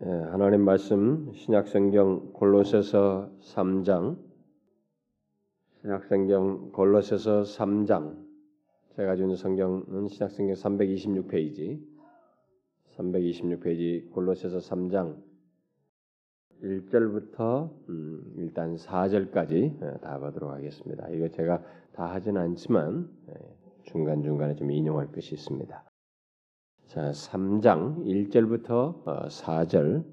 예, 하나님 말씀 신약성경 골로새서 3장 신약성경 골로새서 3장 제가 주는 성경은 신약성경 326페이지 326페이지 골로새서 3장 1절부터 음, 일단 4절까지 예, 다 보도록 하겠습니다. 이거 제가 다 하지는 않지만 예, 중간중간에 좀 인용할 것이 있습니다. 자, 3장 1절부터 4절 어,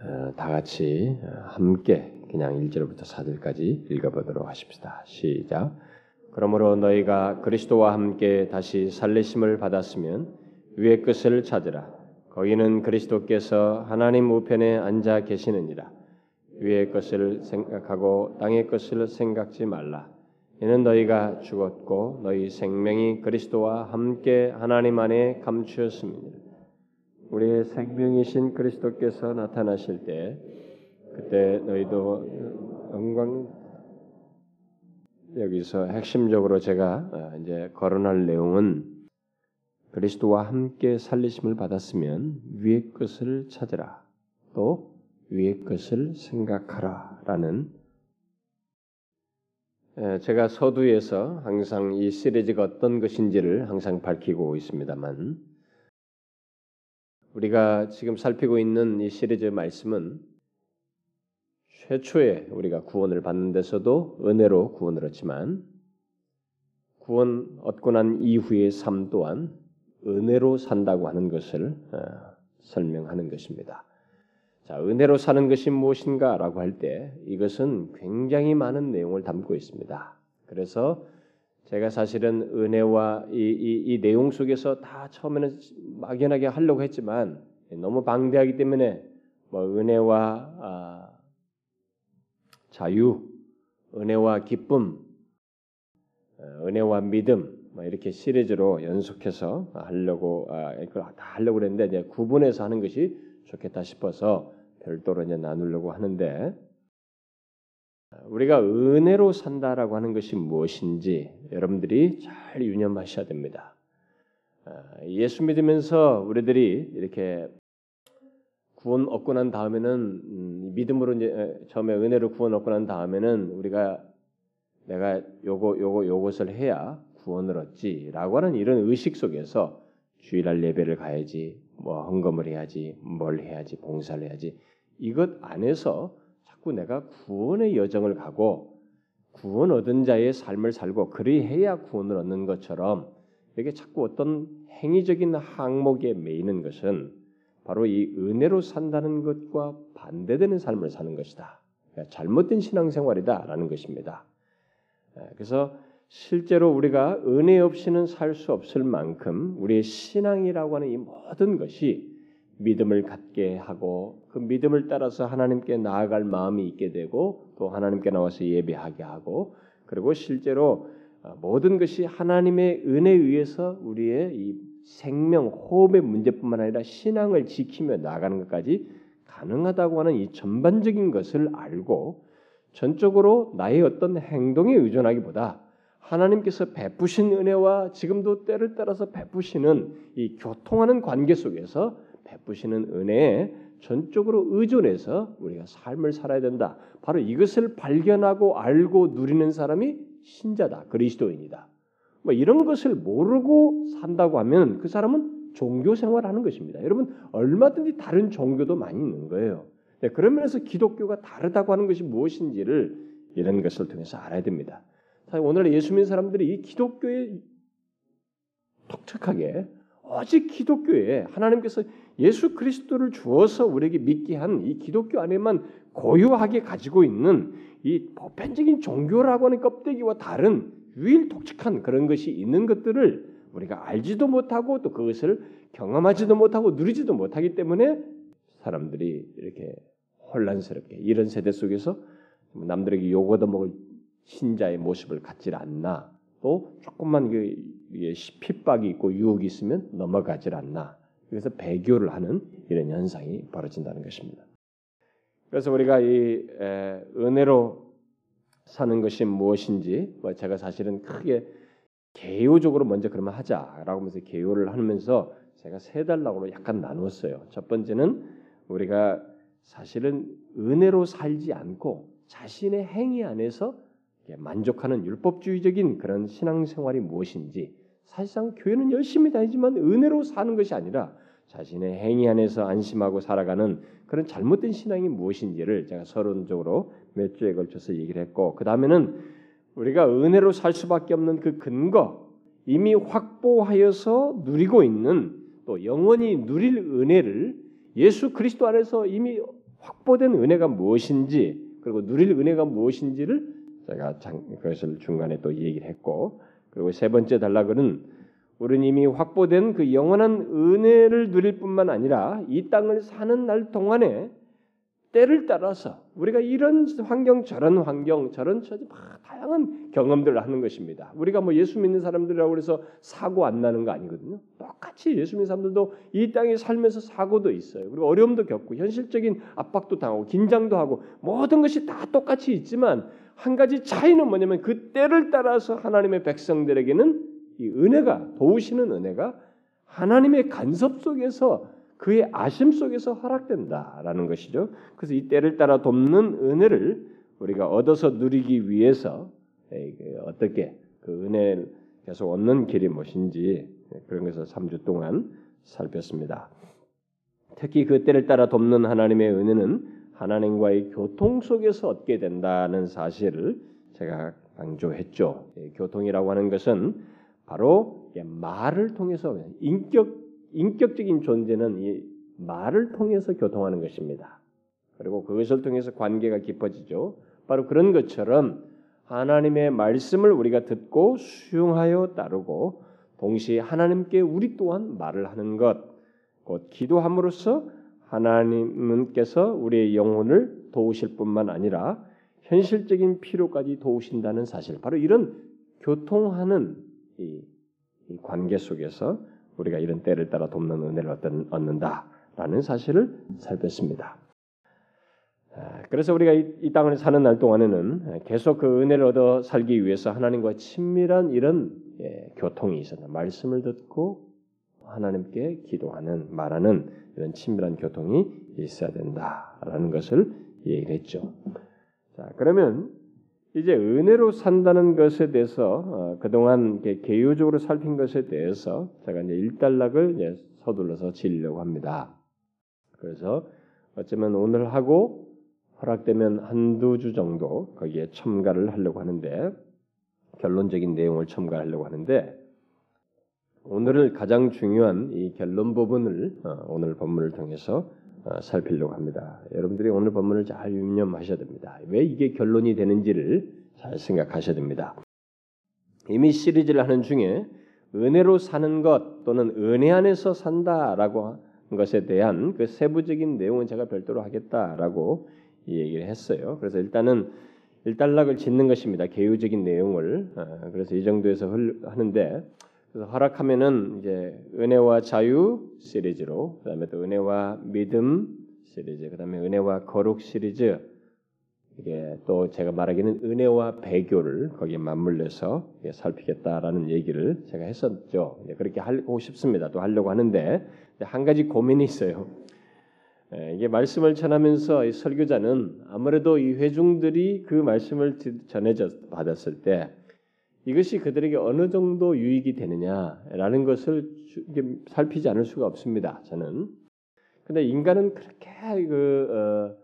어, 다 같이 어, 함께 그냥 1절부터 4절까지 읽어보도록 하십시다. 시작. 그러므로 너희가 그리스도와 함께 다시 살리심을 받았으면 위의 것을 찾으라. 거기는 그리스도께서 하나님 우편에 앉아 계시느니라. 위의 것을 생각하고 땅의 것을 생각지 말라. 이는 너희가 죽었고 너희 생명이 그리스도와 함께 하나님 안에 감추었습니다. 우리의 생명이신 그리스도께서 나타나실 때 그때 너희도 영광 여기서 핵심적으로 제가 어, 이제 거론할 내용은 그리스도와 함께 살리심을 받았으면 위의 것을 찾으라 또 위의 것을 생각하라라는 제가 서두에서 항상 이 시리즈가 어떤 것인지를 항상 밝히고 있습니다만 우리가 지금 살피고 있는 이 시리즈 말씀은 최초에 우리가 구원을 받는 데서도 은혜로 구원을 얻지만 구원 얻고 난 이후의 삶 또한 은혜로 산다고 하는 것을 어, 설명하는 것입니다. 자, 은혜로 사는 것이 무엇인가라고 할 때 이것은 굉장히 많은 내용을 담고 있습니다. 그래서 제가 사실은 은혜와 이, 이, 이 내용 속에서 다 처음에는 막연하게 하려고 했지만 너무 방대하기 때문에 뭐 은혜와 아, 자유, 은혜와 기쁨, 어, 은혜와 믿음 뭐 이렇게 시리즈로 연속해서 하려고 아, 다 하려고 그랬는데 이제 구분해서 하는 것이 좋겠다 싶어서 별도로 이제 나누려고 하는데 우리가 은혜로 산다라고 하는 것이 무엇인지 여러분들이 잘 유념하셔야 됩니다. 아, 예수 믿으면서 우리들이 이렇게 구원 얻고 난 다음에는 음, 믿음으로 이제 처음에 은혜로 구원 얻고 난 다음에는 우리가 내가 요거 요거 요것을 해야 구원을 얻지라고 하는 이런 의식 속에서 주일날 예배를 가야지 뭐 헌금을 해야지 뭘 해야지 봉사를 해야지 이것 안에서 자꾸 내가 구원의 여정을 가고 구원 얻은 자의 삶을 살고 그리해야 구원을 얻는 것처럼 이렇게 자꾸 어떤 행위적인 항목에 매이는 것은 바로 이 은혜로 산다는 것과 반대되는 삶을 사는 것이다. 그러니까 잘못된 신앙생활이다라는 것입니다. 예, 그래서 실제로 우리가 은혜 없이는 살 수 없을 만큼 우리의 신앙이라고 하는 이 모든 것이 믿음을 갖게 하고 그 믿음을 따라서 하나님께 나아갈 마음이 있게 되고 또 하나님께 나와서 예배하게 하고 그리고 실제로 어, 모든 것이 하나님의 은혜에 의해서 우리의 이 생명 호흡의 문제뿐만 아니라 신앙을 지키며 나가는 것까지 가능하다고 하는 이 전반적인 것을 알고 전적으로 나의 어떤 행동에 의존하기보다 하나님께서 베푸신 은혜와 지금도 때를 따라서 베푸시는 이 교통하는 관계 속에서 베푸시는 은혜에 전적으로 의존해서 우리가 삶을 살아야 된다. 바로 이것을 발견하고 알고 누리는 사람이 신자다. 그리스도인이다. 뭐 이런 것을 모르고 산다고 하면 그 사람은 종교 생활하는 것입니다. 여러분 얼마든지 다른 종교도 많이 있는 거예요. 네, 그런 면에서 기독교가 다르다고 하는 것이 무엇인지를 이런 것을 통해서 알아야 됩니다. 오늘 예수 믿는 사람들이 이 기독교에 독특하게 오직 기독교에 하나님께서 예수 그리스도를 주어서 우리에게 믿게 한 이 기독교 안에만 고유하게 가지고 있는 이 보편적인 종교라고 하는 껍데기와 다른 유일 독특한 그런 것이 있는 것들을 우리가 알지도 못하고 또 그것을 경험하지도 못하고 누리지도 못하기 때문에 사람들이 이렇게 혼란스럽게 이런 세대 속에서 남들에게 요거도 먹을 신자의 모습을 갖질 않나. 또 조금만 그 핍박이 있고 유혹이 있으면 넘어가질 않나 그래서 배교를 하는 이런 현상이 벌어진다는 것입니다. 그래서 우리가 이 은혜로 사는 것이 무엇인지 뭐 제가 사실은 크게 개요적으로 먼저 그러면 하자라고 하면서 개요를 하면서 제가 세 달락으로 약간 나누었어요. 첫 번째는 우리가 사실은 은혜로 살지 않고 자신의 행위 안에서 만족하는 율법주의적인 그런 신앙생활이 무엇인지 사실상 교회는 열심히 다니지만 은혜로 사는 것이 아니라 자신의 행위 안에서 안심하고 살아가는 그런 잘못된 신앙이 무엇인지를 제가 서론적으로 몇 주에 걸쳐서 얘기를 했고 그 다음에는 우리가 은혜로 살 수밖에 없는 그 근거 이미 확보하여서 누리고 있는 또 영원히 누릴 은혜를 예수 그리스도 안에서 이미 확보된 은혜가 무엇인지 그리고 누릴 은혜가 무엇인지를 제가 그것을 중간에 또 얘기를 했고 그리고 세 번째 단락은 우리는 이미 확보된 그 영원한 은혜를 누릴 뿐만 아니라 이 땅을 사는 날 동안에 때를 따라서 우리가 이런 환경 저런 환경 저런 저런 다양한 경험들을 하는 것입니다. 우리가 뭐 예수 믿는 사람들이라고 해서 사고 안 나는 거 아니거든요. 똑같이 예수 믿는 사람들도 이 땅에 살면서 사고도 있어요. 그리고 어려움도 겪고 현실적인 압박도 당하고 긴장도 하고 모든 것이 다 똑같이 있지만 한 가지 차이는 뭐냐면 그 때를 따라서 하나님의 백성들에게는 이 은혜가 도우시는 은혜가 하나님의 간섭 속에서 그의 아심 속에서 허락된다라는 것이죠. 그래서 이 때를 따라 돕는 은혜를 우리가 얻어서 누리기 위해서 어떻게 그 은혜를 계속 얻는 길이 무엇인지 그런 것을 3주 동안 살폈습니다. 특히 그 때를 따라 돕는 하나님의 은혜는 하나님과의 교통 속에서 얻게 된다는 사실을 제가 강조했죠. 교통이라고 하는 것은 바로 말을 통해서 인격 인격적인 존재는 이 말을 통해서 교통하는 것입니다. 그리고 그것을 통해서 관계가 깊어지죠. 바로 그런 것처럼 하나님의 말씀을 우리가 듣고 수용하여 따르고 동시에 하나님께 우리 또한 말을 하는 것, 곧 기도함으로써 하나님께서 우리의 영혼을 도우실 뿐만 아니라 현실적인 필요까지 도우신다는 사실, 바로 이런 교통하는 이, 이 관계 속에서 우리가 이런 때를 따라 돕는 은혜를 얻는다라는 사실을 살폈습니다. 아, 그래서 우리가 이, 땅을 사는 날 동안에는 계속 그 은혜를 얻어 살기 위해서 하나님과 친밀한 이런 예, 교통이 있었다. 말씀을 듣고 하나님께 기도하는 말하는 이런 친밀한 교통이 있어야 된다라는 것을 얘기를 했죠. 자, 그러면 이제 은혜로 산다는 것에 대해서 어, 그동안 개요적으로 살핀 것에 대해서 제가 이제 일단락을 이제 서둘러서 지으려고 합니다. 그래서 어쩌면 오늘 하고 허락되면 한두 주 정도 거기에 첨가를 하려고 하는데 결론적인 내용을 첨가하려고 하는데 오늘을 가장 중요한 이 결론 부분을 어, 오늘 본문을 통해서 어, 살피려고 합니다. 여러분들이 오늘 본문을 잘 유념하셔야 됩니다. 왜 이게 결론이 되는지를 잘 생각하셔야 됩니다. 이미 시리즈를 하는 중에 은혜로 사는 것 또는 은혜 안에서 산다라고 한 것에 대한 그 세부적인 내용은 제가 별도로 하겠다라고 얘기를 했어요. 그래서 일단은 일단락을 짓는 것입니다. 개요적인 내용을 어, 그래서 이 정도에서 하는데 그래서 허락하면은 이제 은혜와 자유 시리즈로 그다음에 또 은혜와 믿음 시리즈 그다음에 은혜와 거룩 시리즈 이게 또 제가 말하기는 은혜와 배교를 거기에 맞물려서 살피겠다라는 얘기를 제가 했었죠. 그렇게 하고 싶습니다. 또 하려고 하는데 한 가지 고민이 있어요. 이게 말씀을 전하면서 설교자는 아무래도 이 회중들이 그 말씀을 전해져 받았을 때 이것이 그들에게 어느 정도 유익이 되느냐라는 것을 살피지 않을 수가 없습니다. 저는. 근데 인간은 그렇게 그 어,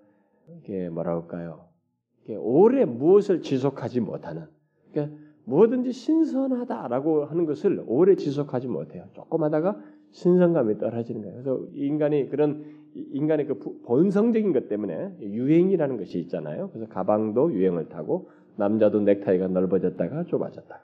이게 뭐라 할까요? 이게 오래 무엇을 지속하지 못하는. 그러니까 뭐든지 신선하다라고 하는 것을 오래 지속하지 못해요. 조금 하다가 신선감이 떨어지는 거예요. 그래서 인간이 그런 인간의 그 본성적인 것 때문에 유행이라는 것이 있잖아요. 그래서 가방도 유행을 타고 남자도 넥타이가 넓어졌다가 좁아졌다가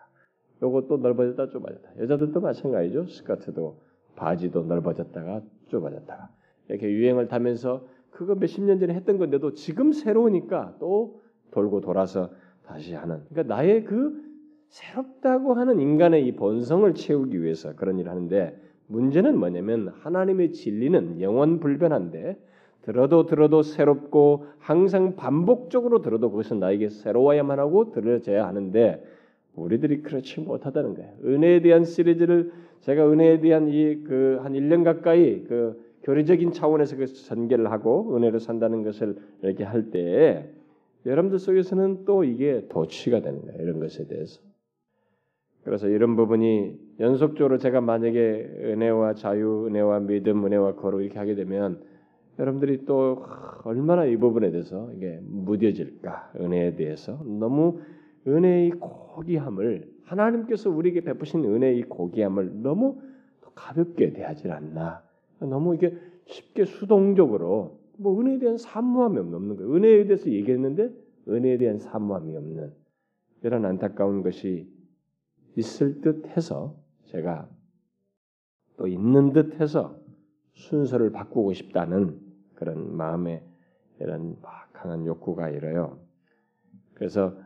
요것도 넓어졌다 좁아졌다. 여자들도 마찬가지죠. 스커트도 바지도 넓어졌다가 좁아졌다가 이렇게 유행을 타면서 그거 몇 십 년 전에 했던 건데도 지금 새로우니까 또 돌고 돌아서 다시 하는. 그러니까 나의 그 새롭다고 하는 인간의 이 본성을 채우기 위해서 그런 일을 하는데 문제는 뭐냐면 하나님의 진리는 영원 불변한데 들어도 들어도 새롭고 항상 반복적으로 들어도 그것은 나에게 새로워야만 하고 들어져야 하는데 우리들이 그렇지 못하다는 거예요. 은혜에 대한 시리즈를 제가 은혜에 대한 이 그 한 1년 가까이 그 교리적인 차원에서 그 전개를 하고 은혜로 산다는 것을 이렇게 할때 여러분들 속에서는 또 이게 도취가 되는 거예요. 이런 것에 대해서. 그래서 이런 부분이 연속적으로 제가 만약에 은혜와 자유, 은혜와 믿음, 은혜와 거룩 이렇게 하게 되면 여러분들이 또 얼마나 이 부분에 대해서 이게 무뎌질까 은혜에 대해서 너무 은혜의 고귀함을 하나님께서 우리에게 베푸신 은혜의 고귀함을 너무 가볍게 대하지 않나. 너무 이게 쉽게 수동적으로 뭐 은혜에 대한 사무함이 없는 거예요. 은혜에 대해서 얘기했는데 은혜에 대한 사무함이 없는. 이런 안타까운 것이 있을 듯해서 제가 또 있는 듯해서 순서를 바꾸고 싶다는 그런 마음에 이런 강한 욕구가 이래요. 그래서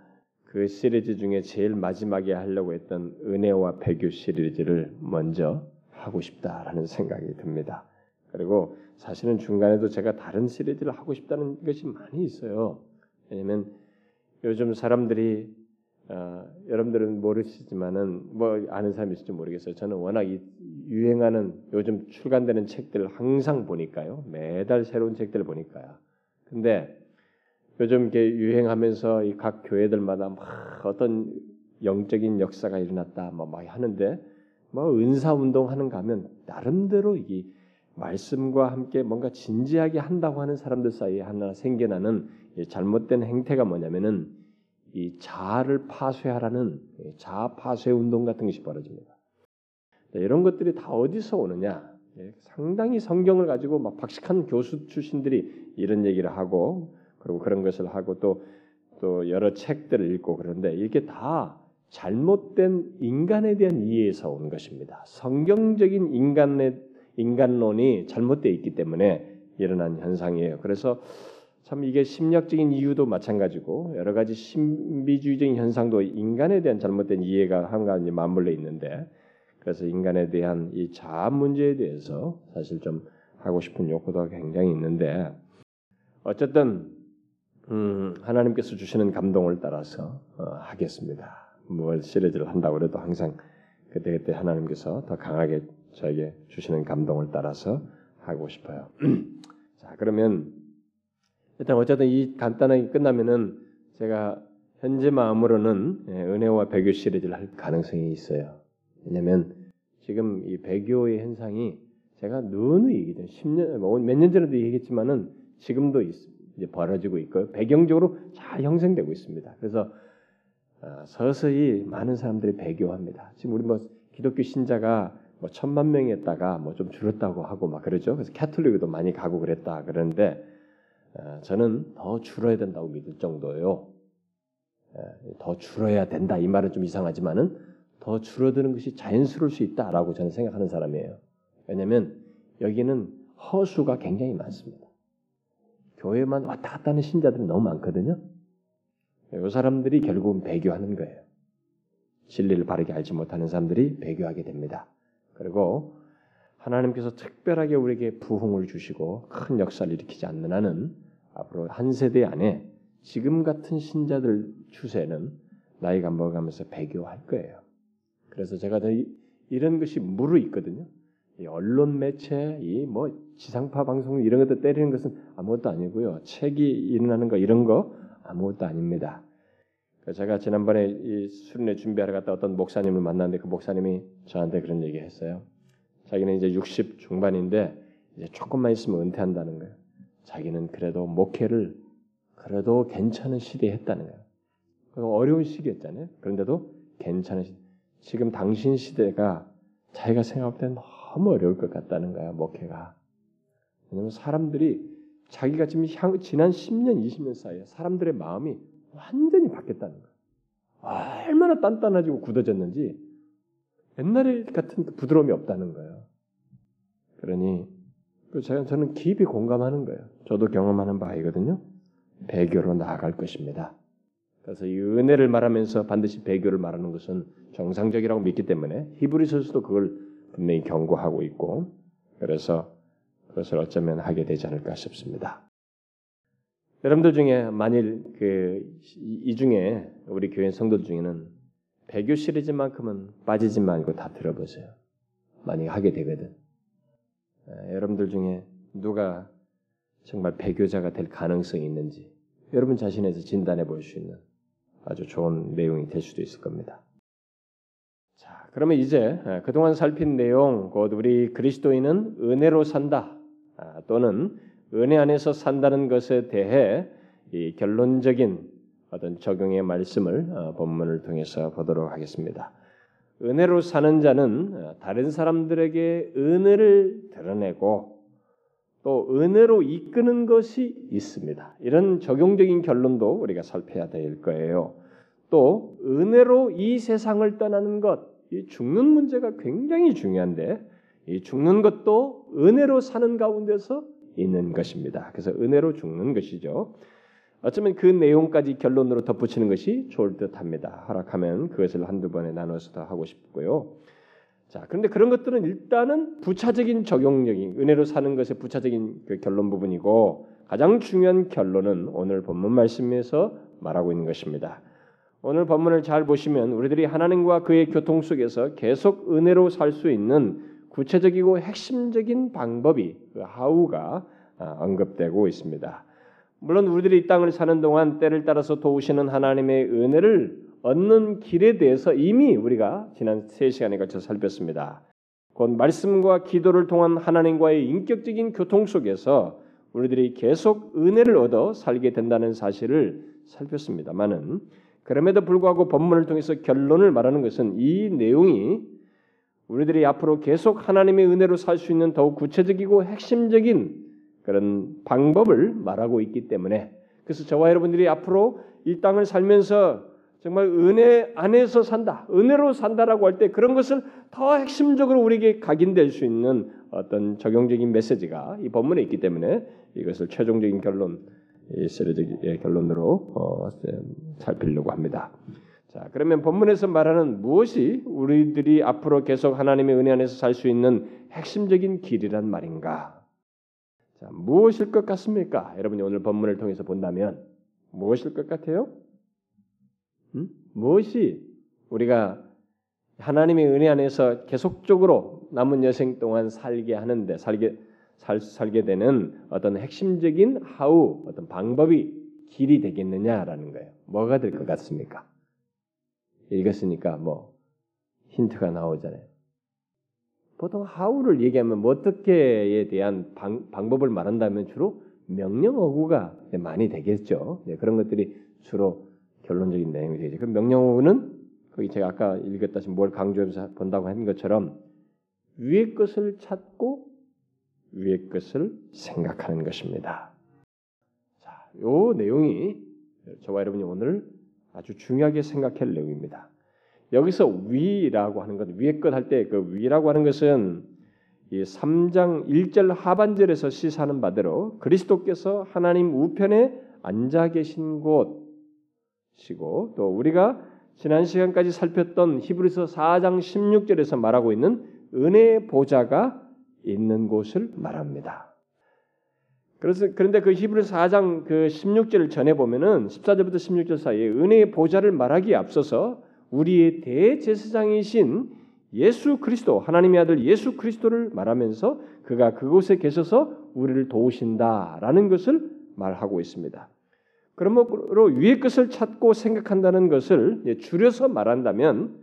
그 시리즈 중에 제일 마지막에 하려고 했던 은혜와 배교 시리즈를 먼저 하고 싶다라는 생각이 듭니다. 그리고 사실은 중간에도 제가 다른 시리즈를 하고 싶다는 것이 많이 있어요. 왜냐하면 요즘 사람들이 어, 여러분들은 모르시지만은 뭐 아는 사람이 있을지 모르겠어요. 저는 워낙 유행하는 요즘 출간되는 책들을 항상 보니까요. 매달 새로운 책들을 보니까요. 근데 요즘 이게 유행하면서 이 각 교회들마다 막 어떤 영적인 역사가 일어났다 뭐막 하는데 뭐 은사 운동 하는 가면 나름대로 이 말씀과 함께 뭔가 진지하게 한다고 하는 사람들 사이에 하나 생겨나는 잘못된 행태가 뭐냐면은 이 자아를 파쇄하라는 자아 파쇄 운동 같은 것이 벌어집니다. 이런 것들이 다 어디서 오느냐? 예, 상당히 성경을 가지고 막 박식한 교수 출신들이 이런 얘기를 하고 그리고 그런 것을 하고 또 또 여러 책들을 읽고 그런데 이게 다 잘못된 인간에 대한 이해에서 온 것입니다. 성경적인 인간의 인간론이 잘못되어 있기 때문에 일어난 현상이에요. 그래서 참 이게 심리학적인 이유도 마찬가지고 여러 가지 신비주의적인 현상도 인간에 대한 잘못된 이해가 한 가지 맞물려 있는데 그래서 인간에 대한 이 자아 문제에 대해서 사실 좀 하고 싶은 욕구도 굉장히 있는데 어쨌든 음, 하나님께서 주시는 감동을 따라서 어, 하겠습니다. 뭘 시리즈를 한다고 해도 항상 그때 그때 하나님께서 더 강하게 저에게 주시는 감동을 따라서 하고 싶어요. 자 그러면 일단 어쨌든 이 간단하게 끝나면은 제가 현재 마음으로는 예, 은혜와 배교 시리즈를 할 가능성이 있어요. 왜냐하면 지금 이 배교의 현상이 제가 누누이 얘기죠. 10년 뭐 몇년 전에도 얘기했지만은 지금도 이제 벌어지고 있고 배경적으로 잘 형성되고 있습니다. 그래서 어, 서서히 많은 사람들이 배교합니다. 지금 우리 뭐 기독교 신자가 뭐 천만 명이었다가 뭐 좀 줄었다고 하고 막 그러죠. 그래서 캐톨릭도 많이 가고 그랬다 그러는데 어, 저는 더 줄어야 된다고 믿을 정도예요. 더 줄어야 된다 이 말은 좀 이상하지만은 더 줄어드는 것이 자연스러울 수 있다라고 저는 생각하는 사람이에요. 왜냐하면 여기는 허수가 굉장히 많습니다. 교회만 왔다 갔다 하는 신자들이 너무 많거든요. 이 사람들이 결국은 배교하는 거예요. 진리를 바르게 알지 못하는 사람들이 배교하게 됩니다. 그리고 하나님께서 특별하게 우리에게 부흥을 주시고 큰 역사를 일으키지 않는 한은 앞으로 한 세대 안에 지금 같은 신자들 추세는 나이가 먹어가면서 배교할 거예요. 그래서 제가 이런 것이 무르 있거든요. 언론 매체, 이 뭐 지상파 방송 이런 것들 때리는 것은 아무것도 아니고요. 책이 일어나는 거 이런 거 아무것도 아닙니다. 제가 지난번에 이 수련회 준비하러 갔다 어떤 목사님을 만났는데 그 목사님이 저한테 그런 얘기했어요. 자기는 이제 60 중반인데 이제 조금만 있으면 은퇴한다는 거예요. 자기는 그래도 목회를 그래도 괜찮은 시대에 했다는 거예요. 어려운 시기였잖아요. 그런데도 괜찮은 시대. 지금 당신 시대가 자기가 생각할 때 너무 어려울 것 같다는 거야 목회가. 왜냐하면 사람들이 자기가 지금 향, 지난 10년, 20년 사이에 사람들의 마음이 완전히 바뀌었다는 거야. 얼마나 단단해지고 굳어졌는지 옛날에 같은 그 부드러움이 없다는 거예요. 그러니 제가 저는 깊이 공감하는 거예요. 저도 경험하는 바이거든요. 배교로 나아갈 것입니다. 그래서 이 은혜를 말하면서 반드시 배교를 말하는 것은 정상적이라고 믿기 때문에 히브리서에서도 그걸 분명히 경고하고 있고 그래서 그것을 어쩌면 하게 되지 않을까 싶습니다. 여러분들 중에 만일 그 이 중에 우리 교회 성도들 중에는 배교 시리즈만큼은 빠지지 말고 다 들어보세요. 만약 하게 되거든. 에, 여러분들 중에 누가 정말 배교자가 될 가능성이 있는지 여러분 자신에서 진단해 볼 수 있는 아주 좋은 내용이 될 수도 있을 겁니다. 자, 그러면 이제 그동안 살핀 내용, 곧 우리 그리스도인은 은혜로 산다 아, 또는 은혜 안에서 산다는 것에 대해 이 결론적인 어떤 적용의 말씀을 어, 본문을 통해서 보도록 하겠습니다. 은혜로 사는 자는 어, 다른 사람들에게 은혜를 드러내고 또 은혜로 이끄는 것이 있습니다. 이런 적용적인 결론도 우리가 살펴야 될 거예요. 또 은혜로 이 세상을 떠나는 것, 이 죽는 문제가 굉장히 중요한데 이 죽는 것도 은혜로 사는 가운데서 있는 것입니다. 그래서 은혜로 죽는 것이죠. 어쩌면 그 내용까지 결론으로 덧붙이는 것이 좋을 듯합니다. 허락하면 그것을 한두 번에 나눠서 더 하고 싶고요. 자, 그런데 그런 것들은 일단은 부차적인 적용력인 은혜로 사는 것의 부차적인 그 결론 부분이고 가장 중요한 결론은 오늘 본문 말씀에서 말하고 있는 것입니다. 오늘 본문을 잘 보시면 우리들이 하나님과 그의 교통 속에서 계속 은혜로 살 수 있는 구체적이고 핵심적인 방법이 그 하우가 아, 언급되고 있습니다. 물론 우리들이 이 땅을 사는 동안 때를 따라서 도우시는 하나님의 은혜를 얻는 길에 대해서 이미 우리가 지난 세 시간에 걸쳐 살폈습니다. 곧 말씀과 기도를 통한 하나님과의 인격적인 교통 속에서 우리들이 계속 은혜를 얻어 살게 된다는 사실을 살폈습니다만은 그럼에도 불구하고 본문을 통해서 결론을 말하는 것은 이 내용이 우리들이 앞으로 계속 하나님의 은혜로 살 수 있는 더욱 구체적이고 핵심적인 그런 방법을 말하고 있기 때문에 그래서 저와 여러분들이 앞으로 이 땅을 살면서 정말 은혜 안에서 산다, 은혜로 산다라고 할 때 그런 것을 더 핵심적으로 우리에게 각인될 수 있는 어떤 적용적인 메시지가 이 본문에 있기 때문에 이것을 최종적인 결론, 세례적인 결론으로 어, 살피려고 합니다. 자, 그러면 본문에서 말하는 무엇이 우리들이 앞으로 계속 하나님의 은혜 안에서 살 수 있는 핵심적인 길이란 말인가? 자, 무엇일 것 같습니까? 여러분이 오늘 본문을 통해서 본다면 무엇일 것 같아요? 음? 무엇이 우리가 하나님의 은혜 안에서 계속적으로 남은 여생 동안 살게 하는데 살게 살, 살게 되는 어떤 핵심적인 하우 어떤 방법이 길이 되겠느냐라는 거예요. 뭐가 될 것 같습니까? 읽었으니까 뭐 힌트가 나오잖아요. 보통 하우를 얘기하면 뭐 어떻게에 대한 방, 방법을 말한다면 주로 명령어구가 많이 되겠죠. 네, 그런 것들이 주로 결론적인 내용이 되죠. 그 명령어구는 거기 제가 아까 읽었다시 뭘 강조해서 본다고 한 것처럼 위의 것을 찾고 위의 것을 생각하는 것입니다. 자, 요 내용이 저와 여러분이 오늘 아주 중요하게 생각할 내용입니다. 여기서 위라고 하는 것, 위의 것 할 때 그 위라고 하는 것은 이 3장 1절 하반절에서 시사하는 바대로 그리스도께서 하나님 우편에 앉아 계신 곳이고 또 우리가 지난 시간까지 살폈던 히브리서 4장 16절에서 말하고 있는 은혜의 보좌가 있는 곳을 말합니다. 그래서 그런데 그 히브리서 4장 그 16절을 전해 보면은 14절부터 16절 사이에 은혜의 보좌를 말하기에 앞서서 우리의 대제사장이신 예수 그리스도 하나님의 아들 예수 그리스도를 말하면서 그가 그곳에 계셔서 우리를 도우신다라는 것을 말하고 있습니다. 그러므로 위의 것을 찾고 생각한다는 것을 줄여서 말한다면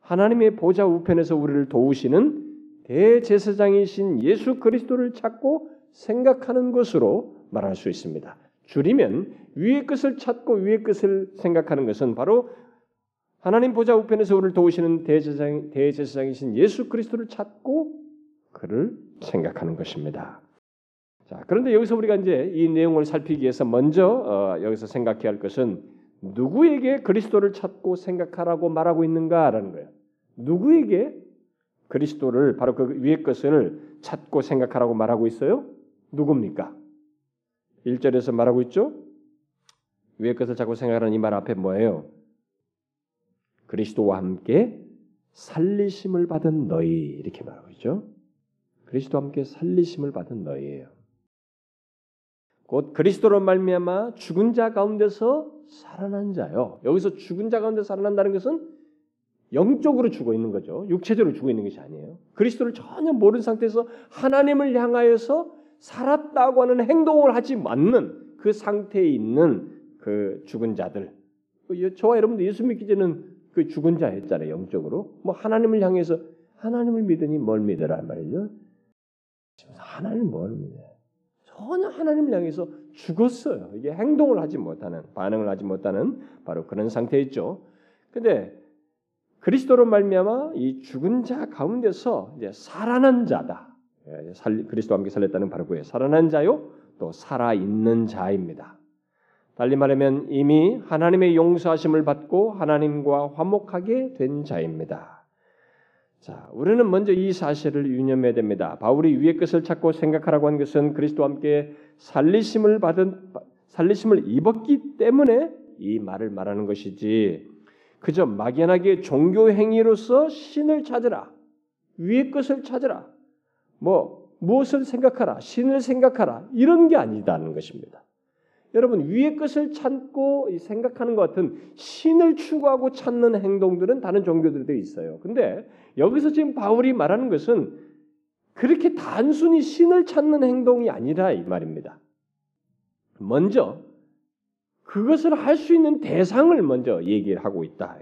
하나님의 보좌 우편에서 우리를 도우시는 대제사장이신 예수 그리스도를 찾고 생각하는 것으로 말할 수 있습니다. 줄이면 위의 것을 찾고 위의 것을 생각하는 것은 바로 하나님 보좌 우편에서 우리를 도우시는 대제사장, 대제사장이신 예수 그리스도를 찾고 그를 생각하는 것입니다. 자, 그런데 여기서 우리가 이제 이 내용을 살피기 위해서 먼저 어, 여기서 생각해야 할 것은 누구에게 그리스도를 찾고 생각하라고 말하고 있는가라는 거예요. 누구에게 그리스도를 바로 그 위의 것을 찾고 생각하라고 말하고 있어요? 누굽니까? 1절에서 말하고 있죠? 위의 것을 찾고 생각하는 이 말 앞에 뭐예요? 그리스도와 함께 살리심을 받은 너희 이렇게 말하고 있죠. 그리스도와 함께 살리심을 받은 너희예요. 곧 그리스도로 말미암아 죽은 자 가운데서 살아난 자요. 여기서 죽은 자 가운데 살아난다는 것은 영적으로 죽어 있는 거죠. 육체적으로 죽어 있는 것이 아니에요. 그리스도를 전혀 모르는 상태에서 하나님을 향하여서 살았다고 하는 행동을 하지 않는 그 상태에 있는 그 죽은 자들. 그 저와 여러분도 예수 믿기 전에는 그 죽은 자였잖아요. 영적으로. 뭐 하나님을 향해서 하나님을 믿으니 뭘 믿으라 말이죠. 하나님 뭘 믿어요? 전혀 하나님을 향해서 죽었어요. 이게 행동을 하지 못하는, 반응을 하지 못하는 바로 그런 상태였죠. 근데 그리스도로 말미암아 이 죽은 자 가운데서 이제 살아난 자다. 예, 그리스도와 함께 살렸다는 바로 그예요. 살아난 자요, 또 살아 있는 자입니다. 달리 말하면 이미 하나님의 용서하심을 받고 하나님과 화목하게 된 자입니다. 자, 우리는 먼저 이 사실을 유념해야 됩니다. 바울이 위의 것을 찾고 생각하라고 한 것은 그리스도와 함께 살리심을 받은 살리심을 입었기 때문에 이 말을 말하는 것이지 그저 막연하게 종교 행위로서 신을 찾으라. 위의 것을 찾으라. 뭐 무엇을 생각하라. 신을 생각하라. 이런 게 아니다는 것입니다. 여러분 위의 것을 찾고 생각하는 것 같은 신을 추구하고 찾는 행동들은 다른 종교들도 있어요. 근데 여기서 지금 바울이 말하는 것은 그렇게 단순히 신을 찾는 행동이 아니라 이 말입니다. 먼저 그것을 할 수 있는 대상을 먼저 얘기를 하고 있다.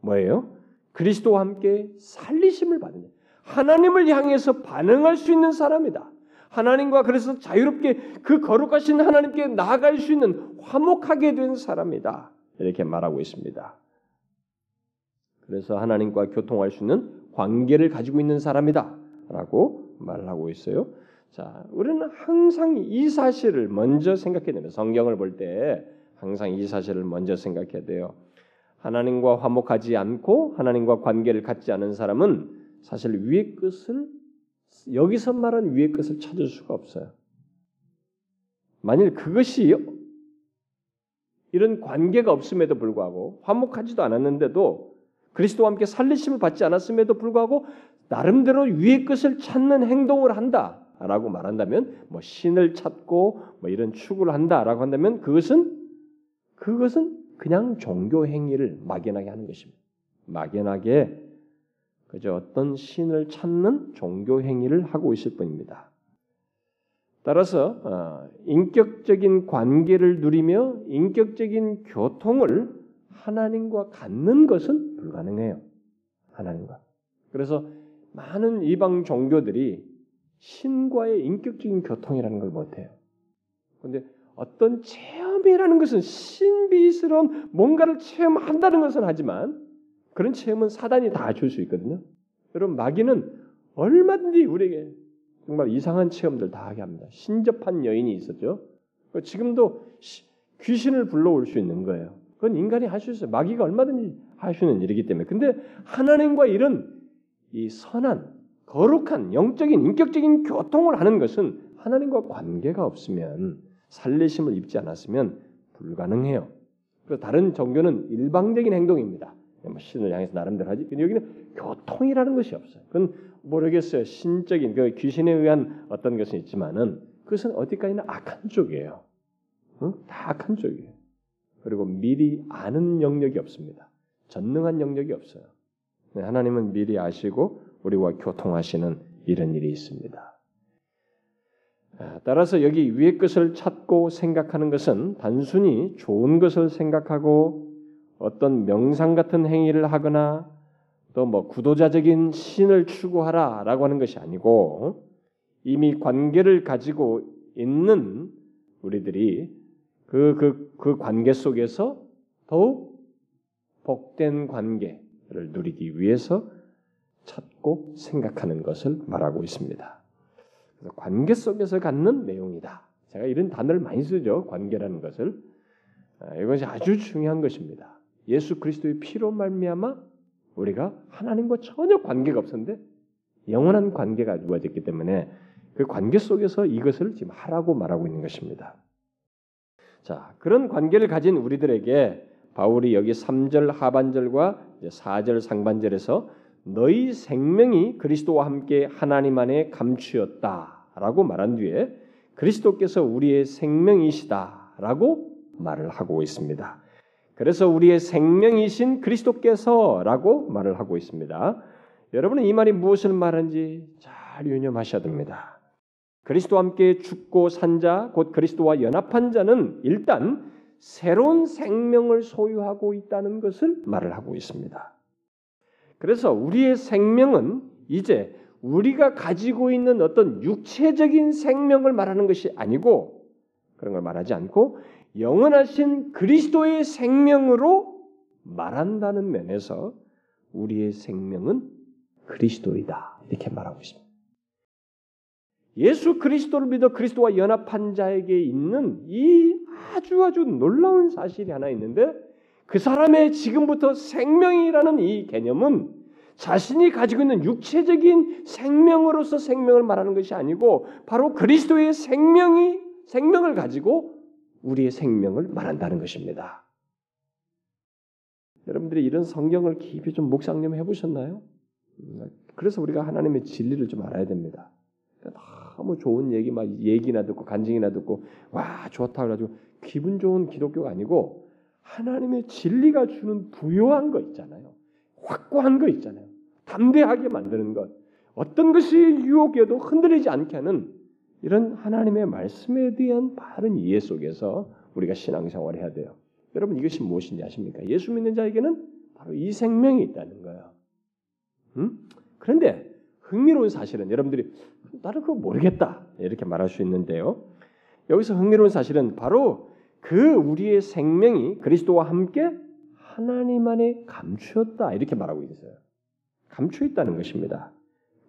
뭐예요? 그리스도와 함께 살리심을 받는 하나님을 향해서 반응할 수 있는 사람이다. 하나님과 그래서 자유롭게 그 거룩하신 하나님께 나아갈 수 있는 화목하게 된 사람이다. 이렇게 말하고 있습니다. 그래서 하나님과 교통할 수 있는 관계를 가지고 있는 사람이다. 라고 말하고 있어요. 자, 우리는 항상 이 사실을 먼저 생각해야 됩니다. 성경을 볼 때 항상 이 사실을 먼저 생각해야 돼요. 하나님과 화목하지 않고 하나님과 관계를 갖지 않은 사람은 사실 위의 것을 여기서 말한 위의 것을 찾을 수가 없어요. 만일 그것이 이런 관계가 없음에도 불구하고 화목하지도 않았는데도 그리스도와 함께 살리심을 받지 않았음에도 불구하고 나름대로 위의 것을 찾는 행동을 한다라고 말한다면 뭐 신을 찾고 뭐 이런 추구를 한다라고 한다면 그것은 그것은 그냥 종교 행위를 막연하게 하는 것입니다. 막연하게 그저 어떤 신을 찾는 종교 행위를 하고 있을 뿐입니다. 따라서 어, 인격적인 관계를 누리며 인격적인 교통을 하나님과 갖는 것은 불가능해요. 하나님과. 그래서 많은 이방 종교들이 신과의 인격적인 교통이라는 걸 못해요. 그런데 어떤 체험이라는 것은 신비스러운 뭔가를 체험한다는 것은 하지만 그런 체험은 사단이 다 줄 수 있거든요. 여러분 마귀는 얼마든지 우리에게 정말 이상한 체험들 다 하게 합니다. 신접한 여인이 있었죠. 지금도 귀신을 불러올 수 있는 거예요. 그건 인간이 할 수 있어요. 마귀가 얼마든지 할 수 있는 일이기 때문에. 근데 하나님과 이런 이 선한 거룩한 영적인 인격적인 교통을 하는 것은 하나님과 관계가 없으면 살리심을 입지 않았으면 불가능해요. 그래서 다른 종교는 일방적인 행동입니다. 뭐 신을 향해서 나름대로 하지. 근데 여기는 교통이라는 것이 없어요. 그건 모르겠어요. 신적인 그 귀신에 의한 어떤 것은 있지만은 그것은 어디까지나 악한 쪽이에요. 응? 다 악한 쪽이에요. 그리고 미리 아는 영역이 없습니다. 전능한 영역이 없어요. 네, 하나님은 미리 아시고 우리와 교통하시는 이런 일이 있습니다. 아, 따라서 여기 위의 것을 찾고 생각하는 것은 단순히 좋은 것을 생각하고 어떤 명상 같은 행위를 하거나 또 뭐 구도자적인 신을 추구하라라고 하는 것이 아니고 이미 관계를 가지고 있는 우리들이 그, 그, 그 관계 속에서 더욱 복된 관계를 누리기 위해서 찾고 생각하는 것을 말하고 있습니다. 그래서 관계 속에서 갖는 내용이다. 제가 이런 단어를 많이 쓰죠. 관계라는 것을. 아, 이것이 아주 중요한 것입니다. 예수 그리스도의 피로 말미암아 우리가 하나님과 전혀 관계가 없었는데 영원한 관계가 이루어졌기 때문에 그 관계 속에서 이것을 지금 하라고 말하고 있는 것입니다. 자, 그런 관계를 가진 우리들에게 바울이 여기 3절 하반절과 4절 상반절에서 너희 생명이 그리스도와 함께 하나님 안에 감추었다라고 말한 뒤에 그리스도께서 우리의 생명이시다라고 말을 하고 있습니다. 그래서 우리의 생명이신 그리스도께서라고 말을 하고 있습니다. 여러분은 이 말이 무엇을 말하는지 잘 유념하셔야 됩니다. 그리스도와 함께 죽고 산 자, 곧 그리스도와 연합한 자는 일단 새로운 생명을 소유하고 있다는 것을 말을 하고 있습니다. 그래서 우리의 생명은 이제 우리가 가지고 있는 어떤 육체적인 생명을 말하는 것이 아니고 그런 걸 말하지 않고 영원하신 그리스도의 생명으로 말한다는 면에서 우리의 생명은 그리스도이다 이렇게 말하고 있습니다. 예수 그리스도를 믿어 그리스도와 연합한 자에게 있는 이 아주 아주 놀라운 사실이 하나 있는데 그 사람의 지금부터 생명이라는 이 개념은 자신이 가지고 있는 육체적인 생명으로서 생명을 말하는 것이 아니고 바로 그리스도의 생명이 생명을 가지고 우리의 생명을 말한다는 것입니다. 여러분들이 이런 성경을 깊이 좀 묵상좀 해보셨나요? 그래서 우리가 하나님의 진리를 좀 알아야 됩니다. 너무 좋은 얘기 막 얘기나 듣고 간증이나 듣고 와 좋다 그래가지고 기분 좋은 기독교가 아니고 하나님의 진리가 주는 부요한 거 있잖아요. 확고한 거 있잖아요. 담대하게 만드는 것. 어떤 것이 유혹에도 흔들리지 않게 하는 이런 하나님의 말씀에 대한 바른 이해 속에서 우리가 신앙생활을 해야 돼요. 여러분 이것이 무엇인지 아십니까? 예수 믿는 자에게는 바로 이 생명이 있다는 거예요. 음? 그런데 흥미로운 사실은 여러분들이 나는 그거 모르겠다 이렇게 말할 수 있는데요. 여기서 흥미로운 사실은 바로 그 우리의 생명이 그리스도와 함께 하나님 안에 감추었다 이렇게 말하고 있어요. 감추 있다는 것입니다.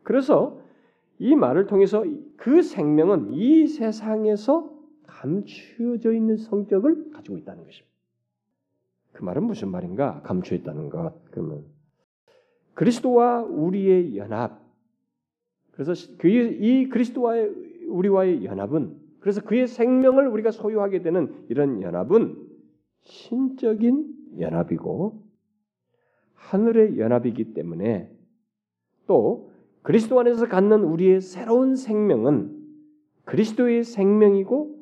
그래서 이 말을 통해서 그 생명은 이 세상에서 감추어져 있는 성격을 가지고 있다는 것입니다. 그 말은 무슨 말인가? 감추어 있다는 것. 그러면 그리스도와 우리의 연합. 그래서 그 이 그리스도와의 우리와의 연합은 그래서 그의 생명을 우리가 소유하게 되는 이런 연합은 신적인 연합이고 하늘의 연합이기 때문에 또 그리스도 안에서 갖는 우리의 새로운 생명은 그리스도의 생명이고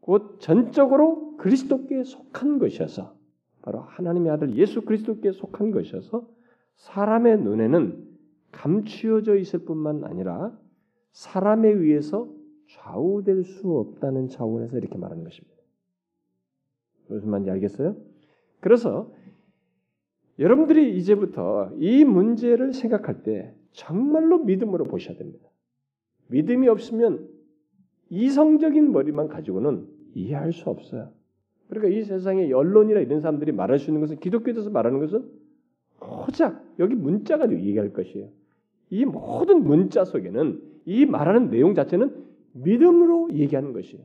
곧 전적으로 그리스도께 속한 것이어서 바로 하나님의 아들 예수 그리스도께 속한 것이어서 사람의 눈에는 감추어져 있을 뿐만 아니라 사람에 의해서 좌우될 수 없다는 차원에서 이렇게 말하는 것입니다. 무슨 말인지 알겠어요? 그래서 여러분들이 이제부터 이 문제를 생각할 때 정말로 믿음으로 보셔야 됩니다. 믿음이 없으면 이성적인 머리만 가지고는 이해할 수 없어요. 그러니까 이 세상에 언론이나 이런 사람들이 말할 수 있는 것은 기독교에 대해서 말하는 것은 호작 여기 문자 가지고 얘기할 것이에요. 이 모든 문자 속에는 이 말하는 내용 자체는 믿음으로 얘기하는 것이에요.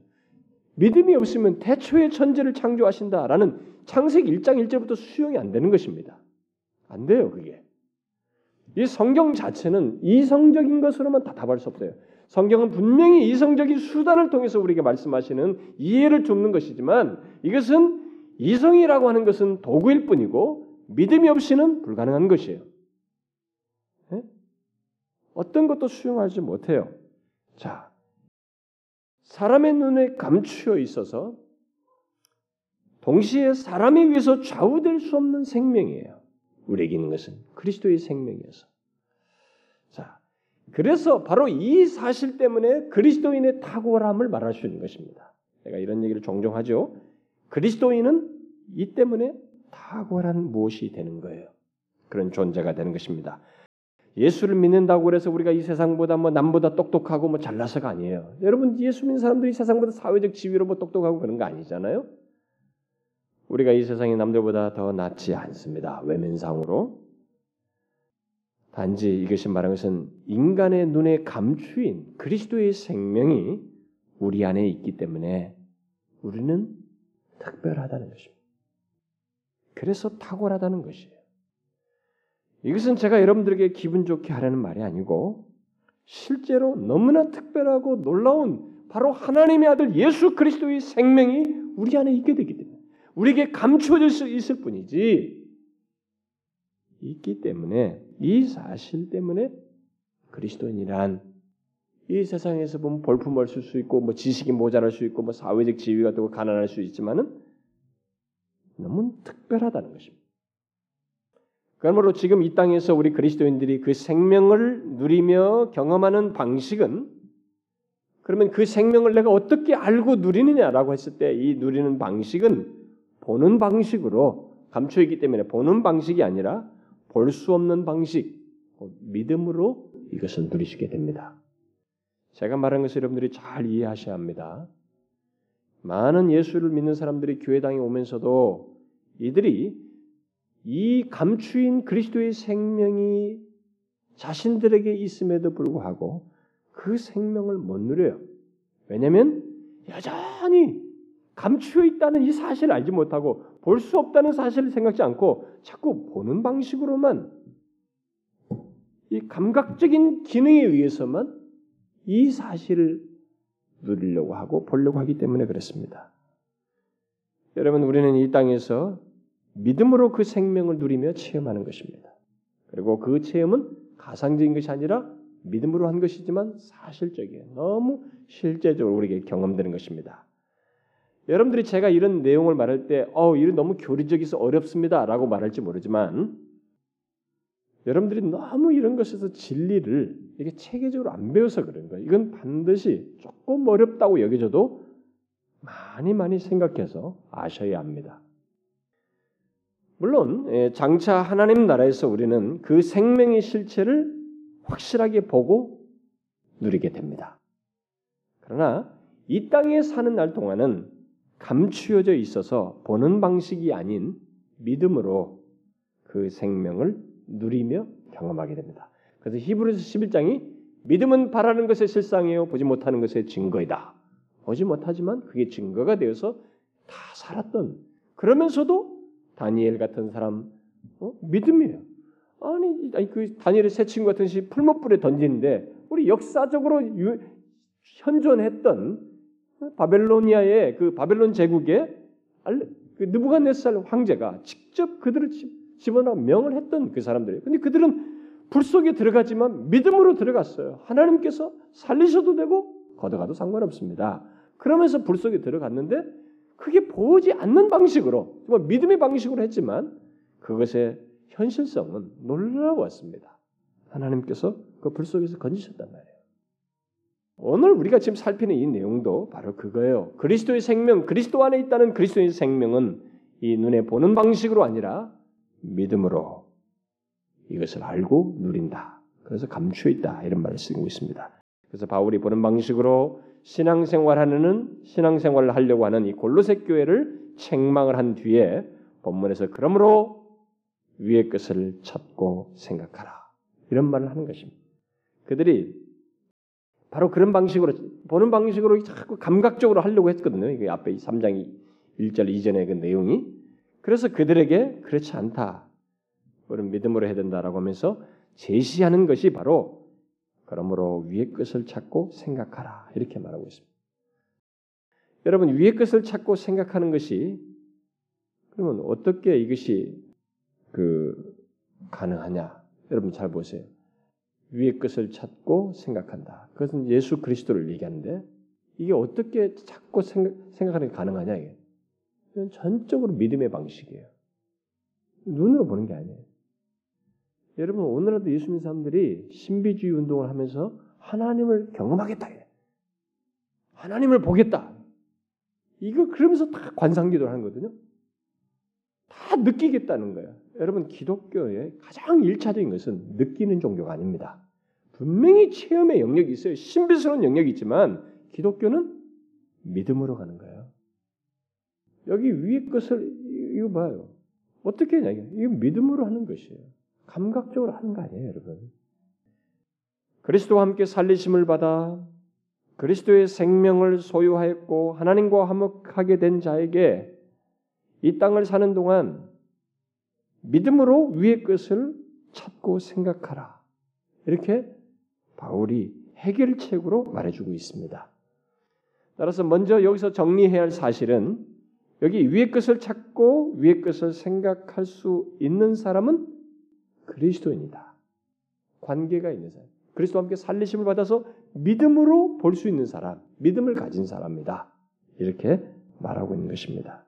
믿음이 없으면 태초의 천지를 창조하신다라는 창세기 1장 1절부터 수용이 안 되는 것입니다. 안 돼요, 그게. 이 성경 자체는 이성적인 것으로만 다 답할 수 없어요. 성경은 분명히 이성적인 수단을 통해서 우리에게 말씀하시는 이해를 줍는 것이지만 이것은 이성이라고 하는 것은 도구일 뿐이고 믿음이 없이는 불가능한 것이에요. 네? 어떤 것도 수용하지 못해요. 자, 사람의 눈에 감추어 있어서 동시에 사람에 위해서 좌우될 수 없는 생명이에요. 우리에게 있는 것은 그리스도의 생명이어서. 자, 그래서 바로 이 사실 때문에 그리스도인의 탁월함을 말할 수 있는 것입니다. 내가 이런 얘기를 종종 하죠. 그리스도인은 이 때문에 탁월한 무엇이 되는 거예요. 그런 존재가 되는 것입니다. 예수를 믿는다고 해서 우리가 이 세상보다 뭐 남보다 똑똑하고 뭐 잘나서가 아니에요. 여러분 예수 믿는 사람들이 세상보다 사회적 지위로 뭐 똑똑하고 그런 거 아니잖아요. 우리가 이 세상의 남들보다 더 낫지 않습니다. 외면상으로. 단지 이것이 말하는 것은 인간의 눈에 감추인 그리스도의 생명이 우리 안에 있기 때문에 우리는 특별하다는 것입니다. 그래서 탁월하다는 것이에요. 이것은 제가 여러분들에게 기분 좋게 하라는 말이 아니고 실제로 너무나 특별하고 놀라운 바로 하나님의 아들 예수 그리스도의 생명이 우리 안에 있게 되기 때문에 우리에게 감추어질 수 있을 뿐이지 있기 때문에 이 사실 때문에 그리스도인이란 이 세상에서 보면 볼품을 쓸수 있고 뭐 지식이 모자랄 수 있고 뭐 사회적 지위가 되고 가난할 수 있지만은 너무 특별하다는 것입니다. 그러므로 지금 이 땅에서 우리 그리스도인들이 그 생명을 누리며 경험하는 방식은 그러면 그 생명을 내가 어떻게 알고 누리느냐라고 했을 때 이 누리는 방식은 보는 방식으로 감춰 있기 때문에 보는 방식이 아니라 볼 수 없는 방식, 믿음으로 이것을 누리시게 됩니다. 제가 말한 것을 여러분들이 잘 이해하셔야 합니다. 많은 예수를 믿는 사람들이 교회당에 오면서도 이들이 이 감추인 그리스도의 생명이 자신들에게 있음에도 불구하고 그 생명을 못 누려요. 왜냐하면 여전히 감추어 있다는 이 사실을 알지 못하고 볼 수 없다는 사실을 생각지 않고 자꾸 보는 방식으로만 이 감각적인 기능에 의해서만 이 사실을 누리려고 하고 보려고 하기 때문에 그렇습니다. 여러분 우리는 이 땅에서 믿음으로 그 생명을 누리며 체험하는 것입니다. 그리고 그 체험은 가상적인 것이 아니라 믿음으로 한 것이지만 사실적이에요. 너무 실제적으로 우리에게 경험되는 것입니다. 여러분들이 제가 이런 내용을 말할 때, 어, 이런 너무 교리적이서 어렵습니다라고 말할지 모르지만, 여러분들이 너무 이런 것에서 진리를 이게 체계적으로 안 배워서 그런 거예요. 이건 반드시 조금 어렵다고 여겨져도 많이 많이 생각해서 아셔야 합니다. 물론 예, 장차 하나님 나라에서 우리는 그 생명의 실체를 확실하게 보고 누리게 됩니다. 그러나 이 땅에 사는 날 동안은 감추어져 있어서 보는 방식이 아닌 믿음으로 그 생명을 누리며 경험하게 됩니다. 그래서 히브리서 11장이 믿음은 바라는 것의 실상이요 보지 못하는 것의 증거이다. 보지 못하지만 그게 증거가 되어서 다 살았던 그러면서도 다니엘 같은 사람 어? 믿음이에요. 아니, 아니 그 다니엘의 새 친구 같은 시 풀목불에 던지는데 우리 역사적으로 유, 현존했던 바벨로니아의 그 바벨론 제국의 그 느부갓네살 황제가 직접 그들을 집어넣어 명을 했던 그 사람들이에요. 근데 그들은 불 속에 들어가지만 믿음으로 들어갔어요. 하나님께서 살리셔도 되고 걷어가도 상관없습니다. 그러면서 불 속에 들어갔는데 그게 보지 않는 방식으로 정말 믿음의 방식으로 했지만 그것의 현실성은 놀라웠습니다. 하나님께서 그 불 속에서 건지셨단 말이에요. 오늘 우리가 지금 살피는 이 내용도 바로 그거예요. 그리스도의 생명, 그리스도 안에 있다는 그리스도의 생명은 이 눈에 보는 방식으로 아니라 믿음으로 이것을 알고 누린다. 그래서 감추어 있다. 이런 말을 쓰고 있습니다. 그래서 바울이 보는 방식으로 신앙생활하는 신앙생활을 하려고 하는 이 골로새 교회를 책망을 한 뒤에 본문에서 그러므로 위의 것을 찾고 생각하라. 이런 말을 하는 것입니다. 그들이 바로 그런 방식으로 보는 방식으로 자꾸 감각적으로 하려고 했거든요. 이게 앞에 3장 1절 이전의 그 내용이 그래서 그들에게 그렇지 않다. 우리는 믿음으로 해야 된다라고 하면서 제시하는 것이 바로 그러므로 위의 것을 찾고 생각하라 이렇게 말하고 있습니다. 여러분 위의 것을 찾고 생각하는 것이 그러면 어떻게 이것이 그 가능하냐? 여러분 잘 보세요. 위의 것을 찾고 생각한다. 그것은 예수 그리스도를 얘기하는데 이게 어떻게 찾고 생각, 생각 하는 게 가능하냐 이게? 이건 전적으로 믿음의 방식이에요. 눈으로 보는 게 아니에요. 여러분 오늘날도 예수 믿는 사람들이 신비주의 운동을 하면서 하나님을 경험하겠다. 하나님을 보겠다. 이거 그러면서 다 관상기도를 하는 거거든요. 다 느끼겠다는 거예요. 여러분 기독교의 가장 일차적인 것은 느끼는 종교가 아닙니다. 분명히 체험의 영역이 있어요. 신비스러운 영역이 있지만 기독교는 믿음으로 가는 거예요. 여기 위의 것을 이거 봐요. 어떻게 하냐 이거 믿음으로 하는 것이에요. 감각적으로 하는 거 아니에요, 여러분. 그리스도와 함께 살리심을 받아 그리스도의 생명을 소유하였고 하나님과 화목하게 된 자에게 이 땅을 사는 동안 믿음으로 위의 것을 찾고 생각하라. 이렇게 바울이 해결책으로 말해주고 있습니다. 따라서 먼저 여기서 정리해야 할 사실은 여기 위의 것을 찾고 위의 것을 생각할 수 있는 사람은 그리스도인이다. 관계가 있는 사람. 그리스도와 함께 살리심을 받아서 믿음으로 볼 수 있는 사람, 믿음을 가진 사람이다. 이렇게 말하고 있는 것입니다.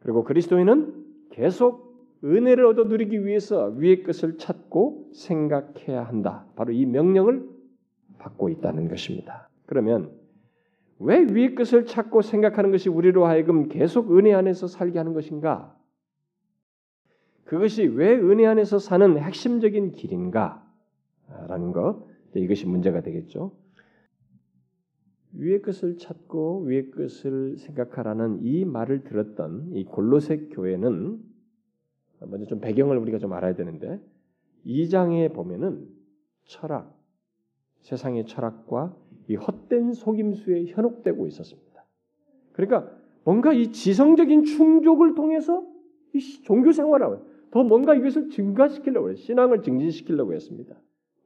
그리고 그리스도인은 계속 은혜를 얻어 누리기 위해서 위의 것을 찾고 생각해야 한다. 바로 이 명령을 받고 있다는 것입니다. 그러면 왜 위의 것을 찾고 생각하는 것이 우리로 하여금 계속 은혜 안에서 살게 하는 것인가? 그것이 왜 은혜 안에서 사는 핵심적인 길인가? 라는 것, 이것이 문제가 되겠죠. 위의 것을 찾고 위의 것을 생각하라는 이 말을 들었던 이 골로새 교회는 먼저 좀 배경을 우리가 좀 알아야 되는데 2장에 보면은 철학, 세상의 철학과 이 헛된 속임수에 현혹되고 있었습니다. 그러니까 뭔가 이 지성적인 충족을 통해서 이 종교 생활을 더 뭔가 이것을 증가시키려고 해요. 신앙을 증진시키려고 했습니다.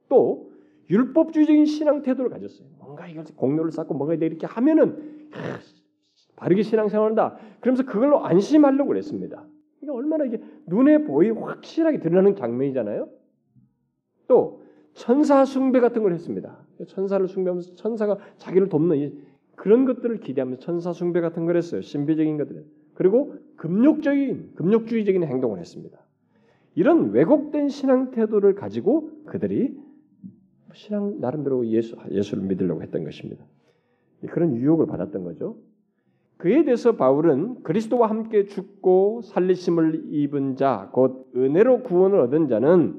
또 율법주의적인 신앙 태도를 가졌어요. 뭔가 이걸 공로를 쌓고 뭔가 이렇게 하면은 아, 바르게 신앙생활한다. 그러면서 그걸로 안심하려고 그랬습니다. 이게 얼마나 이게 눈에 보이 확실하게 드러나는 장면이잖아요. 또 천사 숭배 같은 걸 했습니다. 천사를 숭배하면서 천사가 자기를 돕는 그런 것들을 기대하면서 천사 숭배 같은 걸 했어요. 신비적인 것들. 그리고 금욕적인 금욕주의적인 행동을 했습니다. 이런 왜곡된 신앙 태도를 가지고 그들이 신앙 나름대로 예수 예수를 믿으려고 했던 것입니다. 그런 유혹을 받았던 거죠. 그에 대해서 바울은 그리스도와 함께 죽고 살리심을 입은 자, 곧 은혜로 구원을 얻은 자는